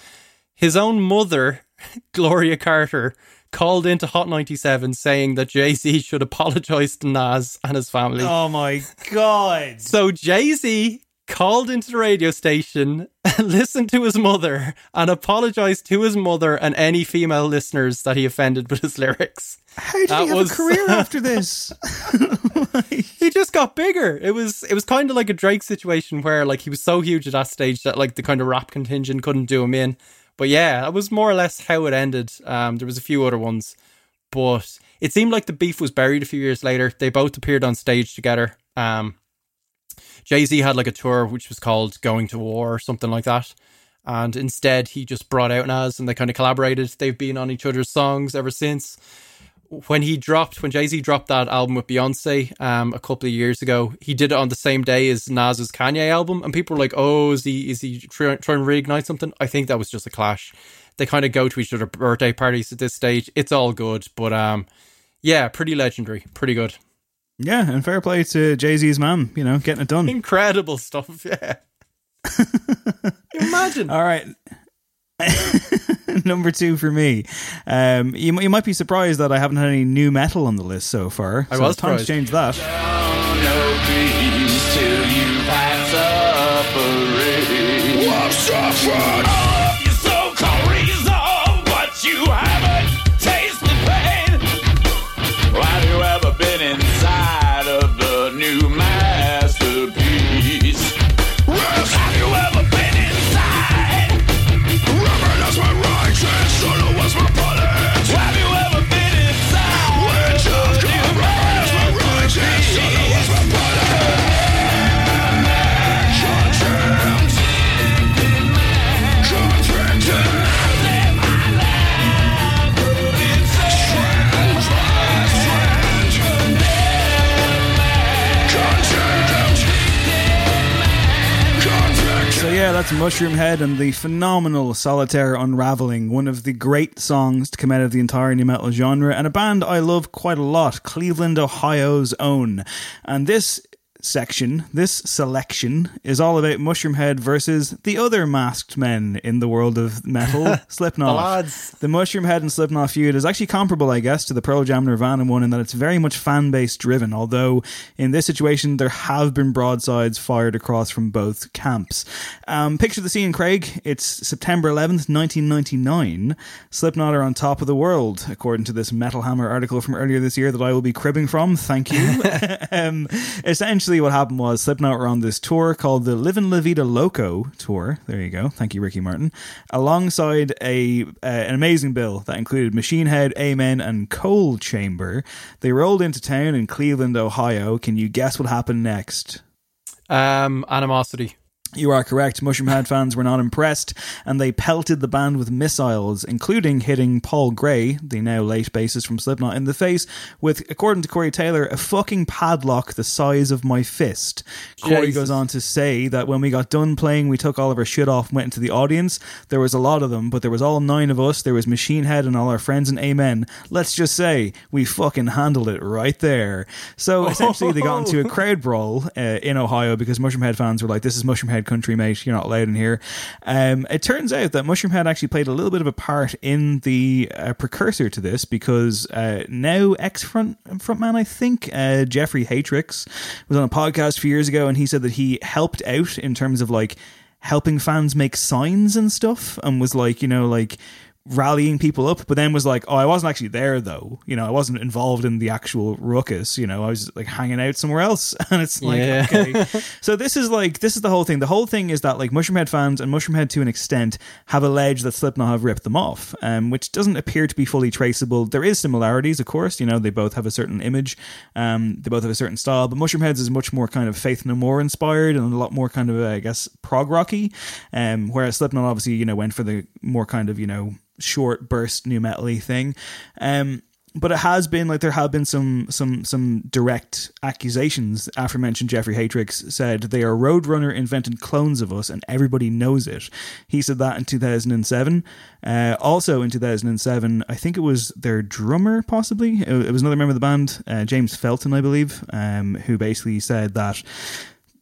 His own mother, Gloria Carter, called into Hot 97 saying that Jay Z should apologize to Nas and his family. Oh my God. So Jay Z called into the radio station, listened to his mother, and apologized to his mother and any female listeners that he offended with his lyrics. How did That he have was- a career after this? he just got got bigger. It was it was kind of like a Drake situation where like he was so huge at that stage that like the kind of rap contingent couldn't do him in. But yeah, that was more or less how it ended. Um, there was a few other ones, but it seemed like the beef was buried a few years later. They both appeared on stage together. Um, Jay Z had like a tour which was called Going to War or something like that. And instead, he just brought out Nas and they kind of collaborated. They've been on each other's songs ever since. When he dropped, when Jay Z dropped that album with Beyonce um, a couple of years ago, he did it on the same day as Nas's Kanye album, and people were like, "Oh, is he is he trying to reignite something?" I think that was just a clash. They kind of go to each other birthday parties at this stage. It's all good, but um, yeah, pretty legendary, pretty good. Yeah, and fair play to Jay Z's mom, you know, getting it done. Incredible stuff, yeah. Imagine. All right. Number two for me. Um, you, you might be surprised that I haven't had any new metal on the list so far. I so was time to change that. That's Mushroom Head and the phenomenal Solitaire Unraveling, one of the great songs to come out of the entire new metal genre, and a band I love quite a lot, Cleveland, Ohio's own. And this section, this selection, is all about Mushroomhead versus the other masked men in the world of metal, Slipknot. The. The Mushroom Head and Slipknot feud is actually comparable, I guess, to the Pearl Jam Nirvana one in that it's very much fan base driven, although in this situation there have been broadsides fired across from both camps. Um, picture the scene, Craig. It's September 11th, 1999. Slipknot are on top of the world, according to this Metal Hammer article from earlier this year that I will be cribbing from. Thank you. um, essentially, what happened was Slipknot were on this tour called the Livin' La Vida Loco tour. There you go. Thank you, Ricky Martin. Alongside a uh, an amazing bill that included Machine Head, Amen, and Coal Chamber. They rolled into town in Cleveland, Ohio. Can you guess what happened next? Um, animosity. You are correct. Mushroom Head fans were not impressed, and they pelted the band with missiles, including hitting Paul Gray, the now late bassist from Slipknot, in the face with, according to Corey Taylor, a fucking padlock the size of my fist. Corey Jesus. goes on to say that when we got done playing, we took all of our shit off and went into the audience. There was a lot of them, but there was all nine of us. There was Machine Head and all our friends, and Amen. Let's just say we fucking handled it right there. So essentially, they got into a crowd brawl uh, in Ohio because Mushroom Head fans were like, "This is Mushroom Head country, mate. You're not allowed in here." Um, it turns out that Mushroom Head actually played a little bit of a part in the uh, precursor to this because uh, now ex front frontman, I think, uh, Jeffrey Hatrix was on a podcast a few years ago, and he said that he helped out in terms of like helping fans make signs and stuff, and was like, you know, like rallying people up, but then was like, oh, I wasn't actually there though. You know, I wasn't involved in the actual ruckus. You know, I was like hanging out somewhere else. And it's like, Yeah. okay. So this is like, this is the whole thing. The whole thing is that like Mushroomhead fans and Mushroomhead to an extent have alleged that Slipknot have ripped them off, um, which doesn't appear to be fully traceable. There is similarities, of course. You know, they both have a certain image. Um, they both have a certain style, but Mushroomheads is much more kind of Faith No More inspired and a lot more kind of, uh, I guess, prog rocky. Um, whereas Slipknot obviously, you know, went for the more kind of, you know, short burst new metal thing. Um, but it has been like there have been some some some direct accusations. Aforementioned Jeffrey Hatrix said they are Roadrunner invented clones of us, and everybody knows it. He said that in 2007. Uh, also in 2007, I think it was their drummer, possibly it, it was another member of the band, uh, James Felton, I believe, um, who basically said that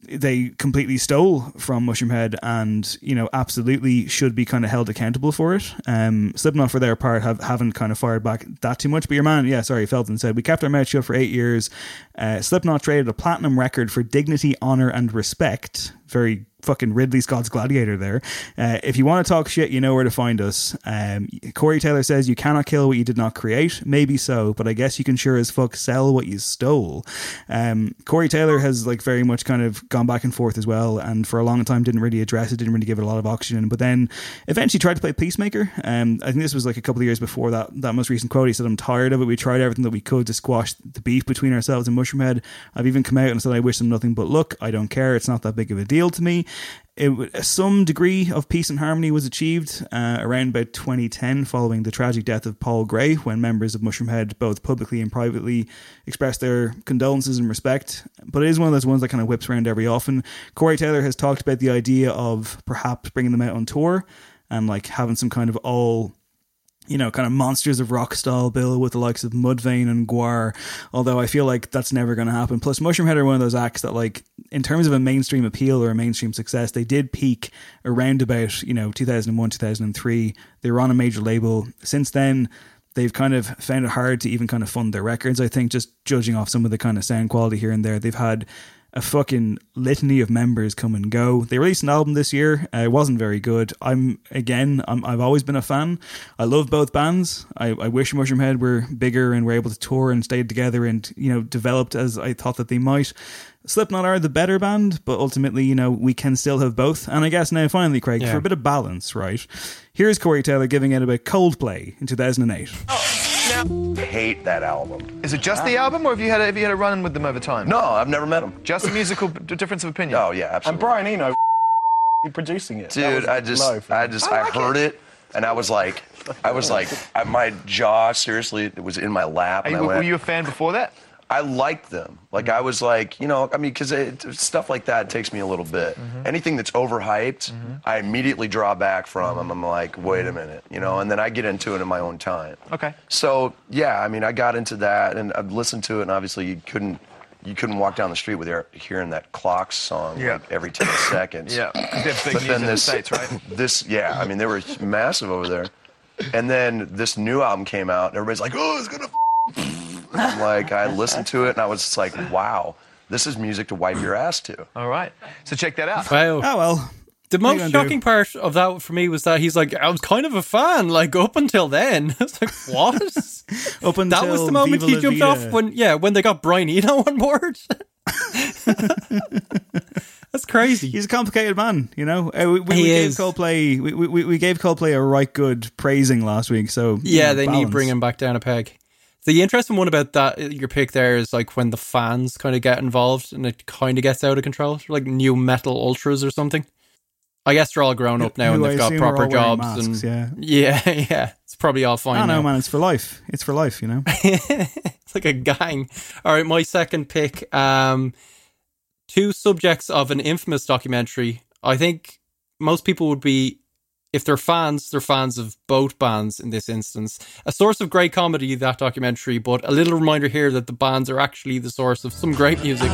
they completely stole from Mushroomhead and you know absolutely should be kind of held accountable for it. Um, Slipknot for their part have haven't kind of fired back that too much. But your man, yeah, sorry, Felton said we kept our mouth shut for eight years. Uh, Slipknot traded a platinum record for dignity, honor, and respect. very fucking Ridley Scott's Gladiator there. Uh, if you want to talk shit, you know where to find us. Um, Corey Taylor says you cannot kill what you did not create. Maybe so, but I guess you can sure as fuck sell what you stole. Um, Corey Taylor has like very much kind of gone back and forth as well, and for a long time didn't really address it, didn't really give it a lot of oxygen. But then eventually tried to play Peacemaker. Um, I think this was like a couple of years before that that most recent quote. He said, "I'm tired of it. We tried everything that we could to squash the beef between ourselves and Mushroomhead. I've even come out and said I wish them nothing but luck. I don't care. It's not that big of a deal to me." it, some degree of peace and harmony was achieved uh, around about 2010 following the tragic death of Paul Gray when members of Mushroomhead both publicly and privately expressed their condolences and respect. But it is one of those ones that kind of whips around every often. Corey Taylor has talked about the idea of perhaps bringing them out on tour and like having some kind of all you know, kind of monsters of rock style bill with the likes of Mudvayne and Gwar. Although I feel like that's never going to happen. Plus, Mushroomhead are one of those acts that, like, in terms of a mainstream appeal or a mainstream success, they did peak around about you know 2001, 2003. They were on a major label. Since then, they've kind of found it hard to even kind of fund their records. I think just judging off some of the kind of sound quality here and there, they've had a fucking litany of members come and go. They released an album this year. Uh, it wasn't very good. I'm again. I'm, I've always been a fan. I love both bands. I, I wish Mushroomhead were bigger and were able to tour and stayed together and you know developed as I thought that they might. Slipknot are the better band, but ultimately, you know, we can still have both. And I guess now, finally, Craig, Yeah. for a bit of balance, right? Here's Corey Taylor giving out about Coldplay in 2008. Hate that album. Is it just the ah. album, or have you had a, have you had a run with them over time? No, I've never met them. Just a musical difference of opinion. Oh yeah, absolutely. And Brian Eno, he's producing it. dude, I just, I just, I, heard it. and I was like, I was like, I, my jaw seriously it was in my lap. And you- I went, were you a fan before that? I liked them. Like I mm-hmm. was like, you know, I mean, because stuff like that takes me a little bit. Mm-hmm. Anything that's overhyped, mm-hmm. I immediately draw back from. Mm-hmm. and I'm like, wait a minute, you know, and then I get into it in my own time. Okay. So yeah, I mean, I got into that and I've listened to it, and obviously you couldn't, you couldn't walk down the street without hearing that Clocks song Yeah. like every ten seconds. Yeah, they have big But then this, States, right? This, yeah, I mean, they were massive over there. And then this new album came out, and everybody's like, oh, it's gonna. I'm like, I listened to it, and I was just like, wow, this is music to wipe your ass to. All right. So check that out. Wow. Oh well. The What most gonna shocking part of that for me was that he's like, I was kind of a fan, like up until then. I was like, what? Up until that was the moment Viva he jumped off when, yeah, when they got Brian Eno on board. That's crazy. He's a complicated man, you know. Uh, we, we, He we gave is. Coldplay. We, we, we gave Coldplay a right good praising last week. So you Yeah, know, they need balance. to bring him back down a peg. The interesting one about that your pick there is like when the fans kind of get involved and it kind of gets out of control, like new metal ultras or something. I guess they're all grown up now and they've got proper jobs masks, and yeah. yeah, yeah, it's probably all fine. I don't know, now. man. It's for life. It's for life, you know. it's like a gang. All right, my second pick. Um, two subjects of an infamous documentary. I think most people would be, if they're fans, they're fans of both bands in this instance. A source of great comedy, that documentary, but a little reminder here that the bands are actually the source of some great music.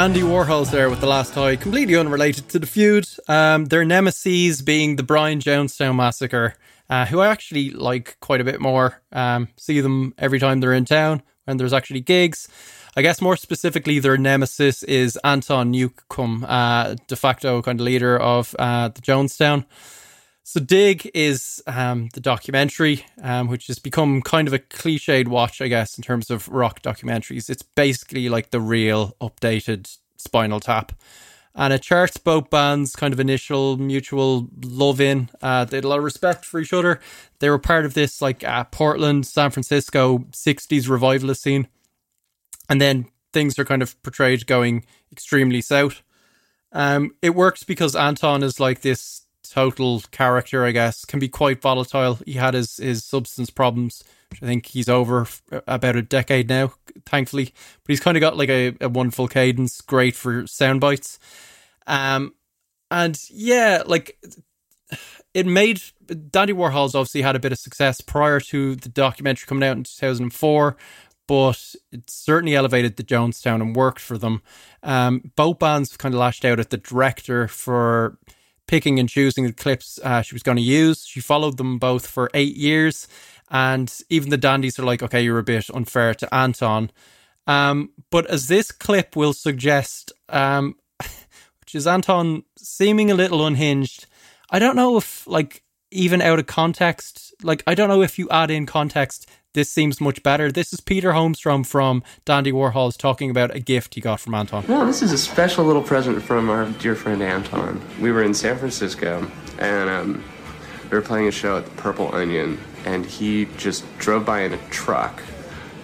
Dandy Warhol's there with the last high, completely unrelated to the feud. Um, their nemesis being the Brian Jonestown massacre, uh, who I actually like quite a bit more. Um, see them every time they're in town when there's actually gigs. I guess more specifically, their nemesis is Anton Newcombe, uh, de facto kind of leader of uh, the Jonestown. So Dig is um, the documentary, um, which has become kind of a cliched watch, I guess, in terms of rock documentaries. It's basically like the real updated Spinal Tap. And it charts both bands' kind of initial mutual love in. Uh, they had a lot of respect for each other. They were part of this like uh, Portland, San Francisco 60s revivalist scene. And then things are kind of portrayed going extremely south. Um, it works because Anton is like this total character, I guess, can be quite volatile. He had his, his substance problems, which I think he's over about a decade now, thankfully. But he's kind of got like a, a wonderful cadence, great for sound bites. Um, and yeah, like it made Dandy Warhol's obviously had a bit of success prior to the documentary coming out in 2004, but it certainly elevated the Jonestown and worked for them. Um, both bands kind of lashed out at the director for picking and choosing the clips uh, she was going to use. She followed them both for eight years, and even the Dandies are like, okay, you're a bit unfair to Anton. Um, but as this clip will suggest, um, which is Anton seeming a little unhinged. I don't know if, like, even out of context, like, I don't know if you add in context, this seems much better. This is Peter Holmstrom from Dandy Warhols talking about a gift he got from Anton. Well, this is a special little present from our dear friend Anton. We were in San Francisco and um, we were playing a show at the Purple Onion, and he just drove by in a truck.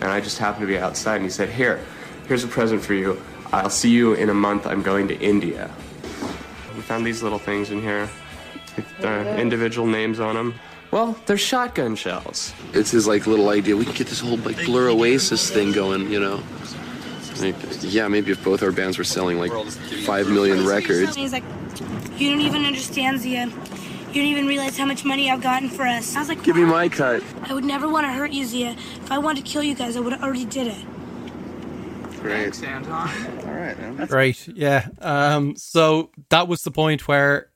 And I just happened to be outside, and he said, Here, here's a present for you. I'll see you in a month. I'm going to India. We found these little things in here with uh, individual names on them. Well, they're shotgun shells. It's his like little idea. We can get this whole like Blur Oasis thing going, you know. Like, yeah, maybe if both our bands were selling like five million records. He's like, you don't even understand, Zia. You don't even realize how much money I've gotten for us. I was like, Give me my cut. I would never want to hurt you, Zia. If I wanted to kill you guys, I would have already did it. Great. Anton. All right, man. Right. Yeah. Um, so that was the point where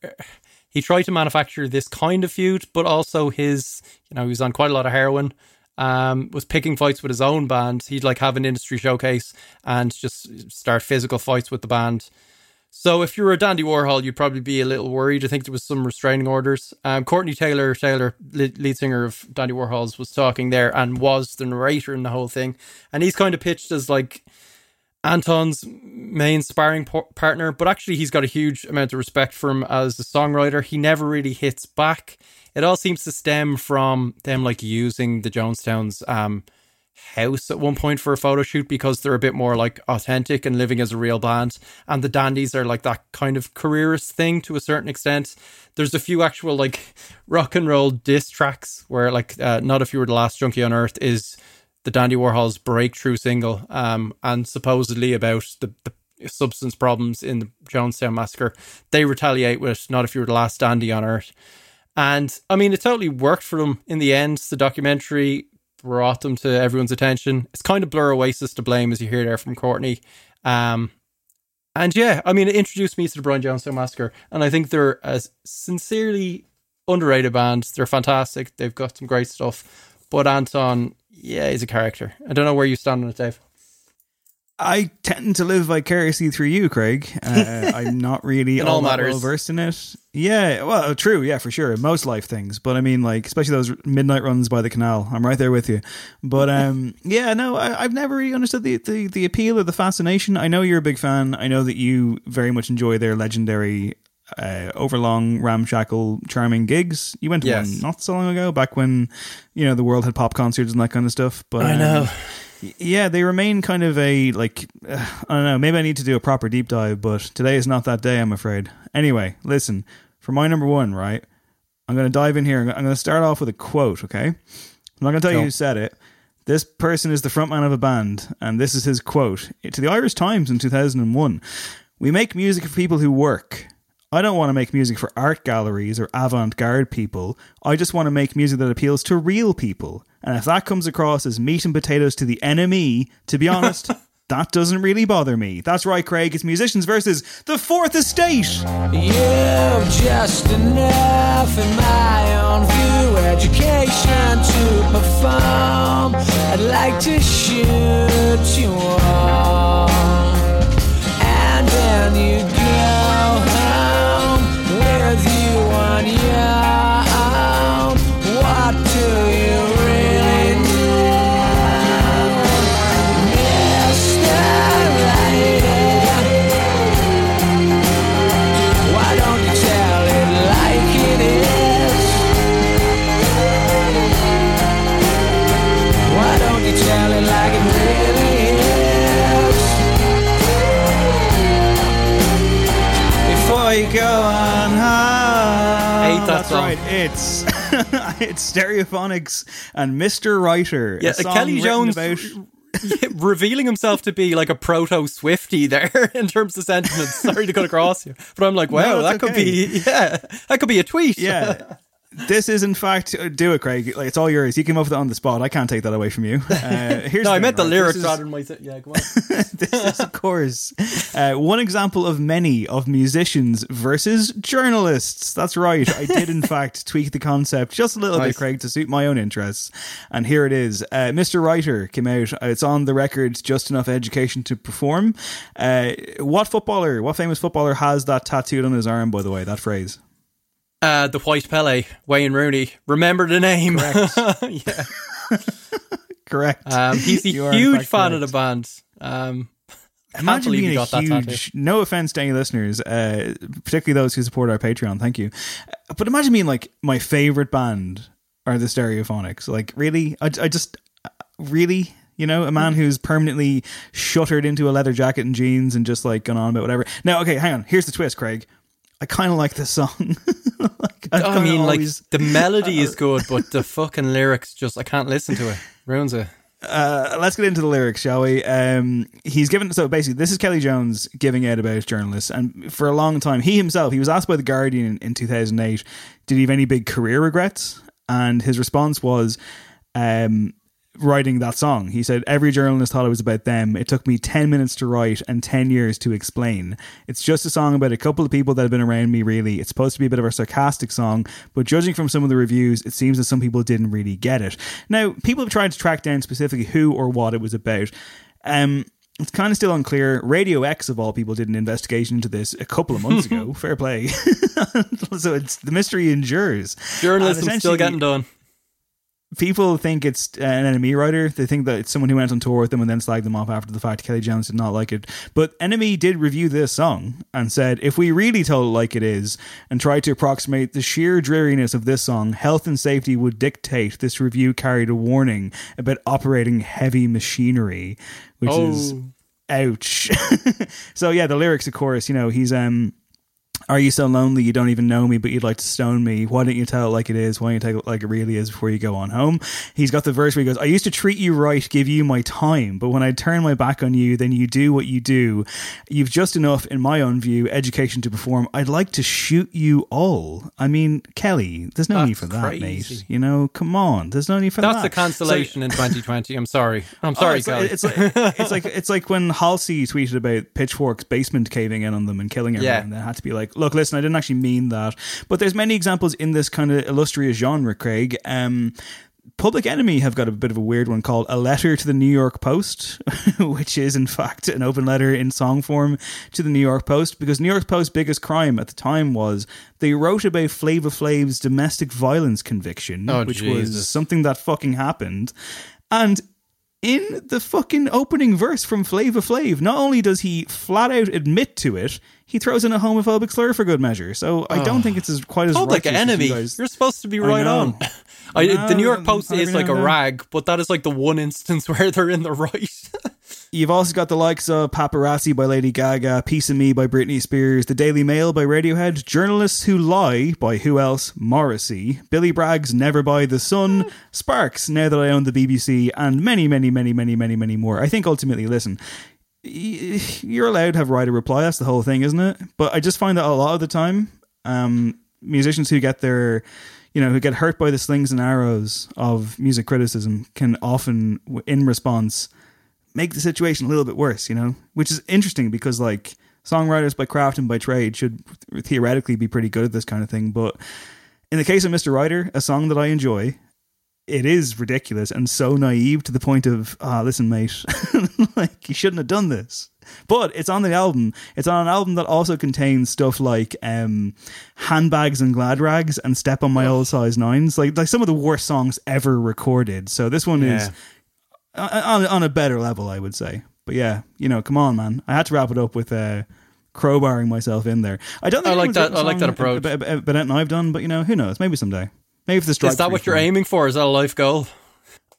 he tried to manufacture this kind of feud, but also his, you know, he was on quite a lot of heroin. Um, was picking fights with his own band. He'd like have an industry showcase and just start physical fights with the band. So if you were a Dandy Warhol, you'd probably be a little worried. I think there was some restraining orders. Um, Courtney Taylor, Taylor, lead lead singer of Dandy Warhols, was talking there and was the narrator in the whole thing. And he's kind of pitched as like Anton's main sparring po- partner, but actually he's got a huge amount of respect for him as a songwriter. He never really hits back. It all seems to stem from them like using the Jonestown's um, house at one point for a photo shoot because they're a bit more like authentic and living as a real band. And the Dandies are like that kind of careerist thing to a certain extent. There's a few actual like rock and roll diss tracks where like uh, Not If You Were the Last Junkie on Earth is the Dandy Warhol's breakthrough single, um, and supposedly about the, the substance problems in the Jonestown massacre. They retaliate with "Not if you were the last dandy on earth," and I mean it totally worked for them in the end. The documentary brought them to everyone's attention. It's kind of Blur Oasis to blame, as you hear there from Courtney. Um, and yeah, I mean, it introduced me to the Brian Jonestown Massacre, and I think they're a sincerely underrated band. They're fantastic. They've got some great stuff. But Anton, yeah, he's a character. I don't know where you stand on it, Dave. I tend to live vicariously through you, Craig. Uh, I'm not really all, all matters. well versed in it. Yeah, well, true, yeah, for sure. Most life things, but I mean, like, especially those midnight runs by the canal. I'm right there with you. But um, yeah, no, I, I've never really understood the, the the appeal or the fascination. I know you're a big fan. I know that you very much enjoy their legendary. Uh, overlong, ramshackle, charming gigs. You went to Yes. one not so long ago, back when you know the world had pop concerts and that kind of stuff. But I um, know. yeah, they remain kind of a like uh, I don't know. Maybe I need to do a proper deep dive, but today is not that day. I'm afraid. Anyway, listen. For my number one, right? I'm going to dive in here. I'm going to start off with a quote. Okay, I'm not going to tell you who said it. This person is the frontman of a band, and this is his quote to the Irish Times in 2001. We make music for people who work. I don't want to make music for art galleries or avant garde people. I just want to make music that appeals to real people. And if that comes across as meat and potatoes to the enemy, to be honest, that doesn't really bother me. That's right, Craig. It's musicians versus the Fourth Estate. You've just enough in my own view. Education to perform. I'd like to shoot you all. And then you on high. Hate that That's right. It's it's Stereophonics and Mr. Writer. Yeah, Kelly Jones about revealing himself to be like a proto Swifty there in terms of sentiments. Sorry to cut across you, but I'm like, wow, No, that it's could okay. be yeah, that could be a tweet. Yeah. This is, in fact, uh, do it, Craig. Like, it's all yours. You came up with it on the spot. I can't take that away from you. Uh, here's no, I meant the lyrics is- rather than my. Yeah, go on. this is, of course, uh, one example of many of musicians versus journalists. That's right. I did, in fact, tweak the concept just a little Nice. bit, Craig, to suit my own interests. And here it is. Uh, Mr. Writer came out. Uh, It's on the record, just enough education to perform. Uh, what footballer, what famous footballer has that tattooed on his arm, by the way, that phrase? Uh, the White Pele, Wayne Rooney. Remember the name? yeah. Correct. Um, he's a You huge fan of the band. Um, Imagine being a got that huge. No offense to any listeners, uh, particularly those who support our Patreon. Thank you. Uh, But imagine being like my favorite band are the Stereophonics. Like really, I, I just uh, really. You know, a man who's permanently shuttered into a leather jacket and jeans and just like gone on about whatever. Now, okay, hang on. Here's the twist, Craig. I kind of like this song. like, I kinda mean, like the melody is good, but the fucking lyrics just I can't listen to it. Ruins it. uh, let's get into the lyrics, shall we? Um, he's given so basically, this is Kelly Jones giving out about journalists, and for a long time, he himself he was asked by the Guardian in, in 2008, did he have any big career regrets? And his response was, um, writing that song. He said, Every journalist thought it was about them. It took me 10 minutes to write and 10 years to explain. It's just a song about a couple of people that have been around me, really. It's supposed to be a bit of a sarcastic song, but judging from some of the reviews, it seems that some people didn't really get it. Now, people have tried to track down specifically who or what it was about. Um, it's kind of still unclear. Radio X, of all people, did an investigation into this a couple of months ago. Fair play. so it's the mystery endures. Journalism still getting done. People think it's an NME writer. They think that it's someone who went on tour with them and then slagged them off after the fact. Kelly Jones did not like it. But NME did review this song and said, if we really told it like it is and tried to approximate the sheer dreariness of this song, health and safety would dictate this review carried a warning about operating heavy machinery, which is Oh. ouch. so yeah, the lyrics, of course, you know, he's um are you so lonely you don't even know me, but you'd like to stone me? Why don't you tell it like it is? Why don't you take it like it really is before you go on home? He's got the verse where he goes, I used to treat you right, give you my time, but when I turn my back on you, then you do what you do. You've just enough, in my own view, education to perform. I'd like to shoot you all. I mean, Kelly, there's no need for that, crazy. mate. You know, come on. There's no need for That's that. That's the cancellation in 2020. I'm sorry. I'm sorry, Oh, it's, Kelly. like, it's like it's like it's like when Halsey tweeted about Pitchfork's basement caving in on them and killing everyone. Yeah. And they had to be like, "Look, listen, I didn't actually mean that." But there's many examples in this kind of illustrious genre, Craig. Um, Public Enemy have got a bit of a weird one called A Letter to the New York Post, which is in fact an open letter in song form to the New York Post because New York Post's biggest crime at the time was they wrote about Flava Flav's domestic violence conviction, Oh, which was something that fucking happened. And in the fucking opening verse from Flava Flav, not only does he flat out admit to it, he throws in a homophobic slur for good measure. So I don't Oh. think it's as quite as Public enemy. you You're supposed to be right on. I, the New York Post is like a rag, but that is like the one instance where they're in the right. You've also got the likes of Paparazzi by Lady Gaga, Piece of Me by Britney Spears, The Daily Mail by Radiohead, Journalists Who Lie by who else? Morrissey, Billy Bragg's Never Buy the Sun, Sparks, Now That I Own the BBC, and many, many, many, many, many, many more. I think ultimately, listen, you're allowed to have of reply. That's the whole thing, isn't it? But I just find that a lot of the time, um, musicians who get their, you know, who get hurt by the slings and arrows of music criticism can often, in response, make the situation a little bit worse, you know, which is interesting because like songwriters by craft and by trade should theoretically be pretty good at this kind of thing. But in the case of Mr. Writer, a song that I enjoy, it is ridiculous and so naive to the point of, ah, listen, mate, like you shouldn't have done this. But it's on the album. It's on an album that also contains stuff like um, handbags and glad rags and step on my old size nines, like like some of the worst songs ever recorded. So this one is on, on a better level, I would say. But yeah, you know, come on, man. I had to wrap it up with uh, crowbarring myself in there. I don't. Think I like that- I like that approach. About, about, about I've done, but you know, who knows? Maybe someday. Maybe if the strike. is that what you're aiming for? Is that a life goal?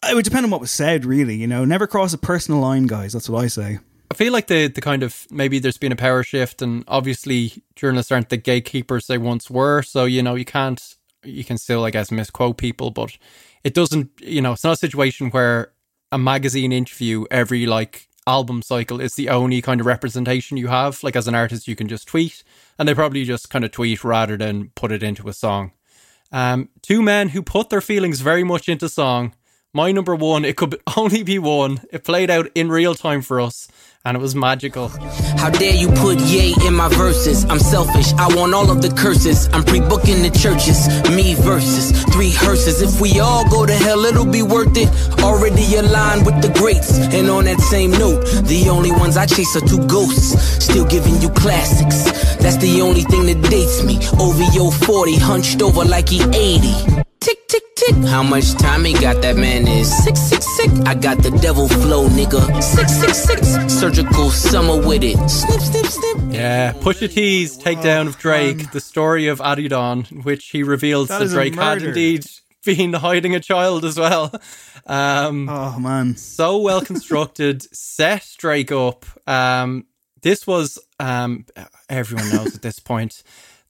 It would depend on what was said, really. You know, never cross a personal line, guys. That's what I say. I feel like the the kind of maybe there's been a power shift, and obviously journalists aren't the gatekeepers they once were. So you know you can't you can still I guess misquote people, but it doesn't you know it's not a situation where a magazine interview every like album cycle is the only kind of representation you have. Like as an artist, you can just tweet, and they probably just kind of tweet rather than put it into a song. Um, two men who put their feelings very much into song. My number one, it could only be one. It played out in real time for us, and it was magical. How dare you put yay in my verses? I'm selfish, I want all of the curses. I'm pre booking the churches, me versus three hearses. If we all go to hell, it'll be worth it. Already aligned with the greats. And on that same note, the only ones I chase are two ghosts. Still giving you classics. That's the only thing that dates me. OVO 40, hunched over like he 80. Tick, tick, tick. How much time he got? That man is sick, sick, sick. I got the devil flow, nigga. Six, six, six. Surgical summer with it. Snip, snip, snip. Yeah, Pusha T's takedown of Drake, the story of Adidon, which he reveals That that, is a Drake had indeed been hiding a child as well. Um, oh man, so well constructed, set Drake up. Um, this was um, everyone knows at this point.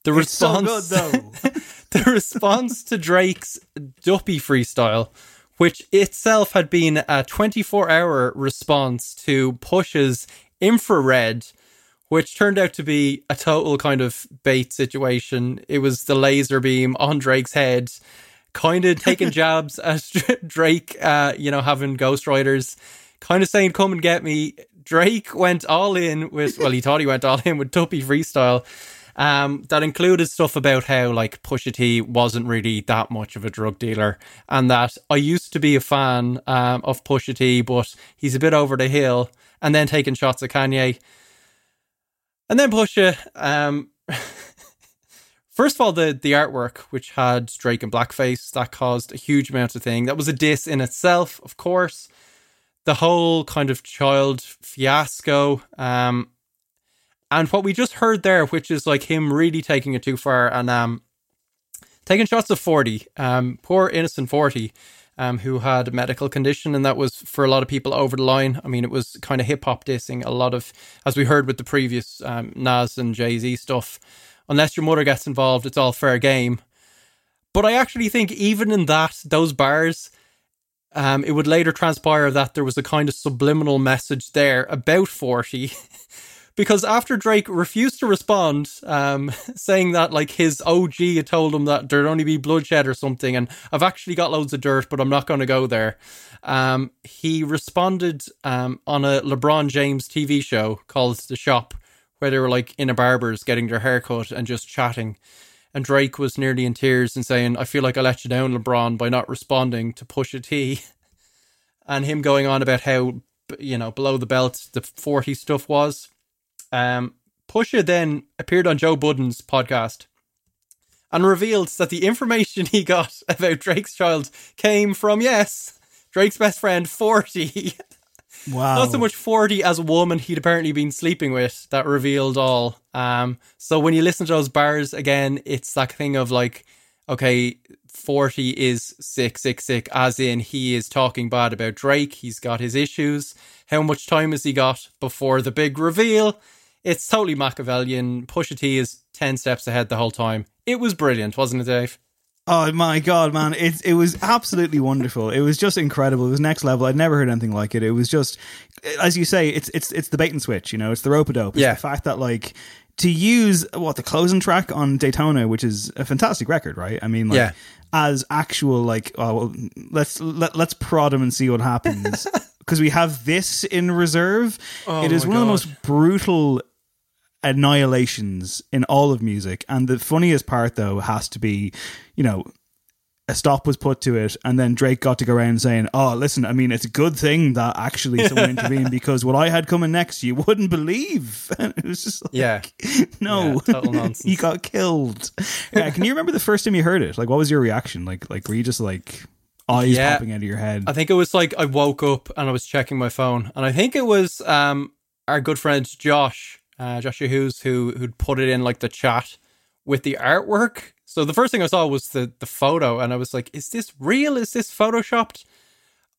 The It's so response, good, the response to Drake's Duppy freestyle, which itself had been a 24 hour response to Push's infrared, which turned out to be a total kind of bait situation. It was the laser beam on Drake's head, kind of taking jabs at Drake, uh, you know, having ghostwriters, kind of saying, come and get me. Drake went all in with, well, he thought he went all in with Duppy freestyle. Um, that included stuff about how like Pusha T wasn't really that much of a drug dealer, and that I used to be a fan um, of Pusha T, but he's a bit over the hill, and then taking shots at Kanye, and then Pusha. Um, first of all, the the artwork which had Drake in blackface that caused a huge amount of thing. That was a diss in itself, of course. The whole kind of child fiasco. Um, and what we just heard there, which is like him really taking it too far and um taking shots of 40, um, poor innocent 40, um, who had a medical condition, and that was for a lot of people over the line. I mean, it was kind of hip hop dissing a lot of, as we heard with the previous um, Nas and Jay Z stuff. Unless your mother gets involved, it's all fair game. But I actually think even in that, those bars, um, it would later transpire that there was a kind of subliminal message there about 40. because after Drake refused to respond, um, saying that like his OG had told him that there'd only be bloodshed or something, and I've actually got loads of dirt, but I'm not going to go there. Um, he responded um, on a LeBron James TV show called The Shop, where they were like in a barber's getting their hair cut and just chatting. And Drake was nearly in tears and saying, I feel like I let you down, LeBron, by not responding to Pusha T. and him going on about how, you know, below the belt the 40 stuff was. Um, Pusha then appeared on Joe Budden's podcast and revealed that the information he got about Drake's child came from, yes, Drake's best friend, 40. Wow. Not so much 40 as a woman he'd apparently been sleeping with that revealed all. Um, so when you listen to those bars again, it's that thing of like, okay, 40 is sick, sick, sick, as in he is talking bad about Drake. He's got his issues. How much time has he got before the big reveal? It's totally Machiavellian. Pusha T is 10 steps ahead the whole time. It was brilliant, wasn't it, Dave? Oh my god, man! It it was absolutely wonderful. It was just incredible. It was next level. I'd never heard anything like it. It was just, as you say, it's it's it's the bait and switch. You know, it's the rope a dope. Yeah. the fact that like to use what the closing track on Daytona, which is a fantastic record, right? I mean, like Yeah. as actual like, oh well, let's let let's prod him and see what happens because we have this in reserve. Oh it is one of the most brutal annihilations in all of music. And the funniest part, though, has to be, you know, a stop was put to it, and then Drake got to go around saying, "Oh, listen, I mean, it's a good thing that actually someone intervened because what I had coming next, you wouldn't believe." And it was just like, Yeah. no, Yeah, total nonsense. he got killed. Yeah, can you remember the first time you heard it? Like, what was your reaction? Like, like were you just like eyes Yeah. popping out of your head? I think it was like I woke up and I was checking my phone, and I think it was um our good friend Josh, uh, Josh Hughes, who who'd put it in like the chat with the artwork. So the first thing I saw was the the photo, and I was like, "Is this real? Is this photoshopped?"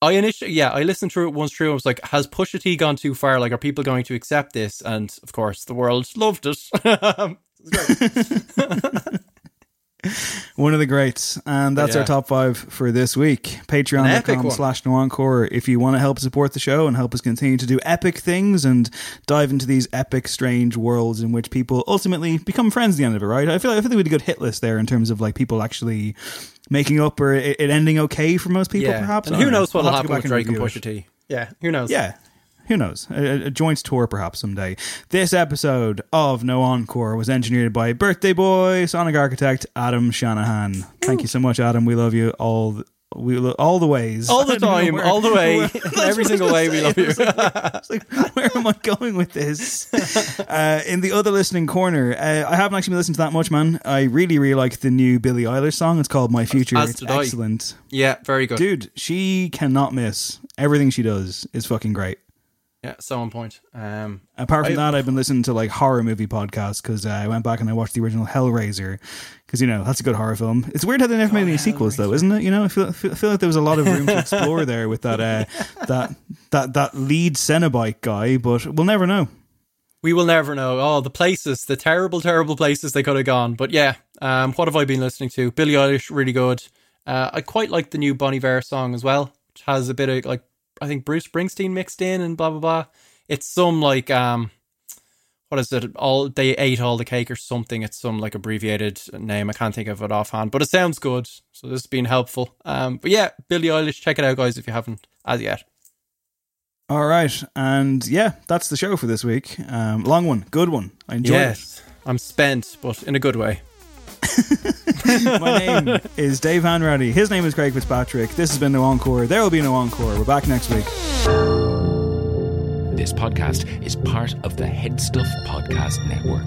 I initially, yeah, I listened through it once through. I was like, "Has Pusha T gone too far? Like, are people going to accept this?" And of course, the world loved it. One of the greats. And that's Yeah. our top five for this week. patreon.com slash no encore if you want to help support the show and help us continue to do epic things and dive into these epic, strange worlds in which people ultimately become friends at the end of it, right? I feel like, I feel like we had a good hit list there in terms of like people actually making up or it, it ending okay for most people, yeah. perhaps. And who know. knows what'll I'll have to happen with Drake and review Pusha it. T? Yeah, who knows? Yeah. Who knows? A, a joint tour perhaps someday. This episode of No Encore was engineered by birthday boy, Sonic architect Adam Shanahan. Thank you so much, Adam. We love you all. The, we lo- all the ways, All the I don't know time, where- all the way, where- every single way we love you. Like, like, where am I going with this? Uh, in the other listening corner, uh, I haven't actually been listening to that much, man. I really, really like the new Billie Eilish song. It's called My Future. As it's did I. excellent. Yeah, very good. Dude, she cannot miss. Everything she does is fucking great. Yeah, so on point. Um, Apart from I- that, I've been listening to like horror movie podcasts because uh, I went back and I watched the original Hellraiser because you know that's a good horror film. It's weird how they never made any sequels though, isn't it? You know, I feel, feel, I feel like there was a lot of room to explore there with that uh, that that that lead Cenobite guy, but we'll never know. we will never know. Oh, the places, the terrible, terrible places they could have gone. But yeah, um, what have I been listening to? Billie Eilish, really good. Uh, I quite like the new Bon Iver song as well, which has a bit of like I think Bruce Springsteen mixed in and blah blah blah. It's some like um, what is it? All they ate all the cake or something. It's some like abbreviated name. I can't think of it offhand, but it sounds good. So this has been helpful. Um, but yeah, Billie Eilish, check it out, guys, if you haven't as yet. All right, and yeah, that's the show for this week. Um, long one, good one. I enjoyed yes, I'm spent, but in a good way. My name is Dave Hanratty. His name is Craig Fitzpatrick. This has been No Encore. There will be no encore. We're back next week. This podcast is part of the HeadStuff Podcast Network.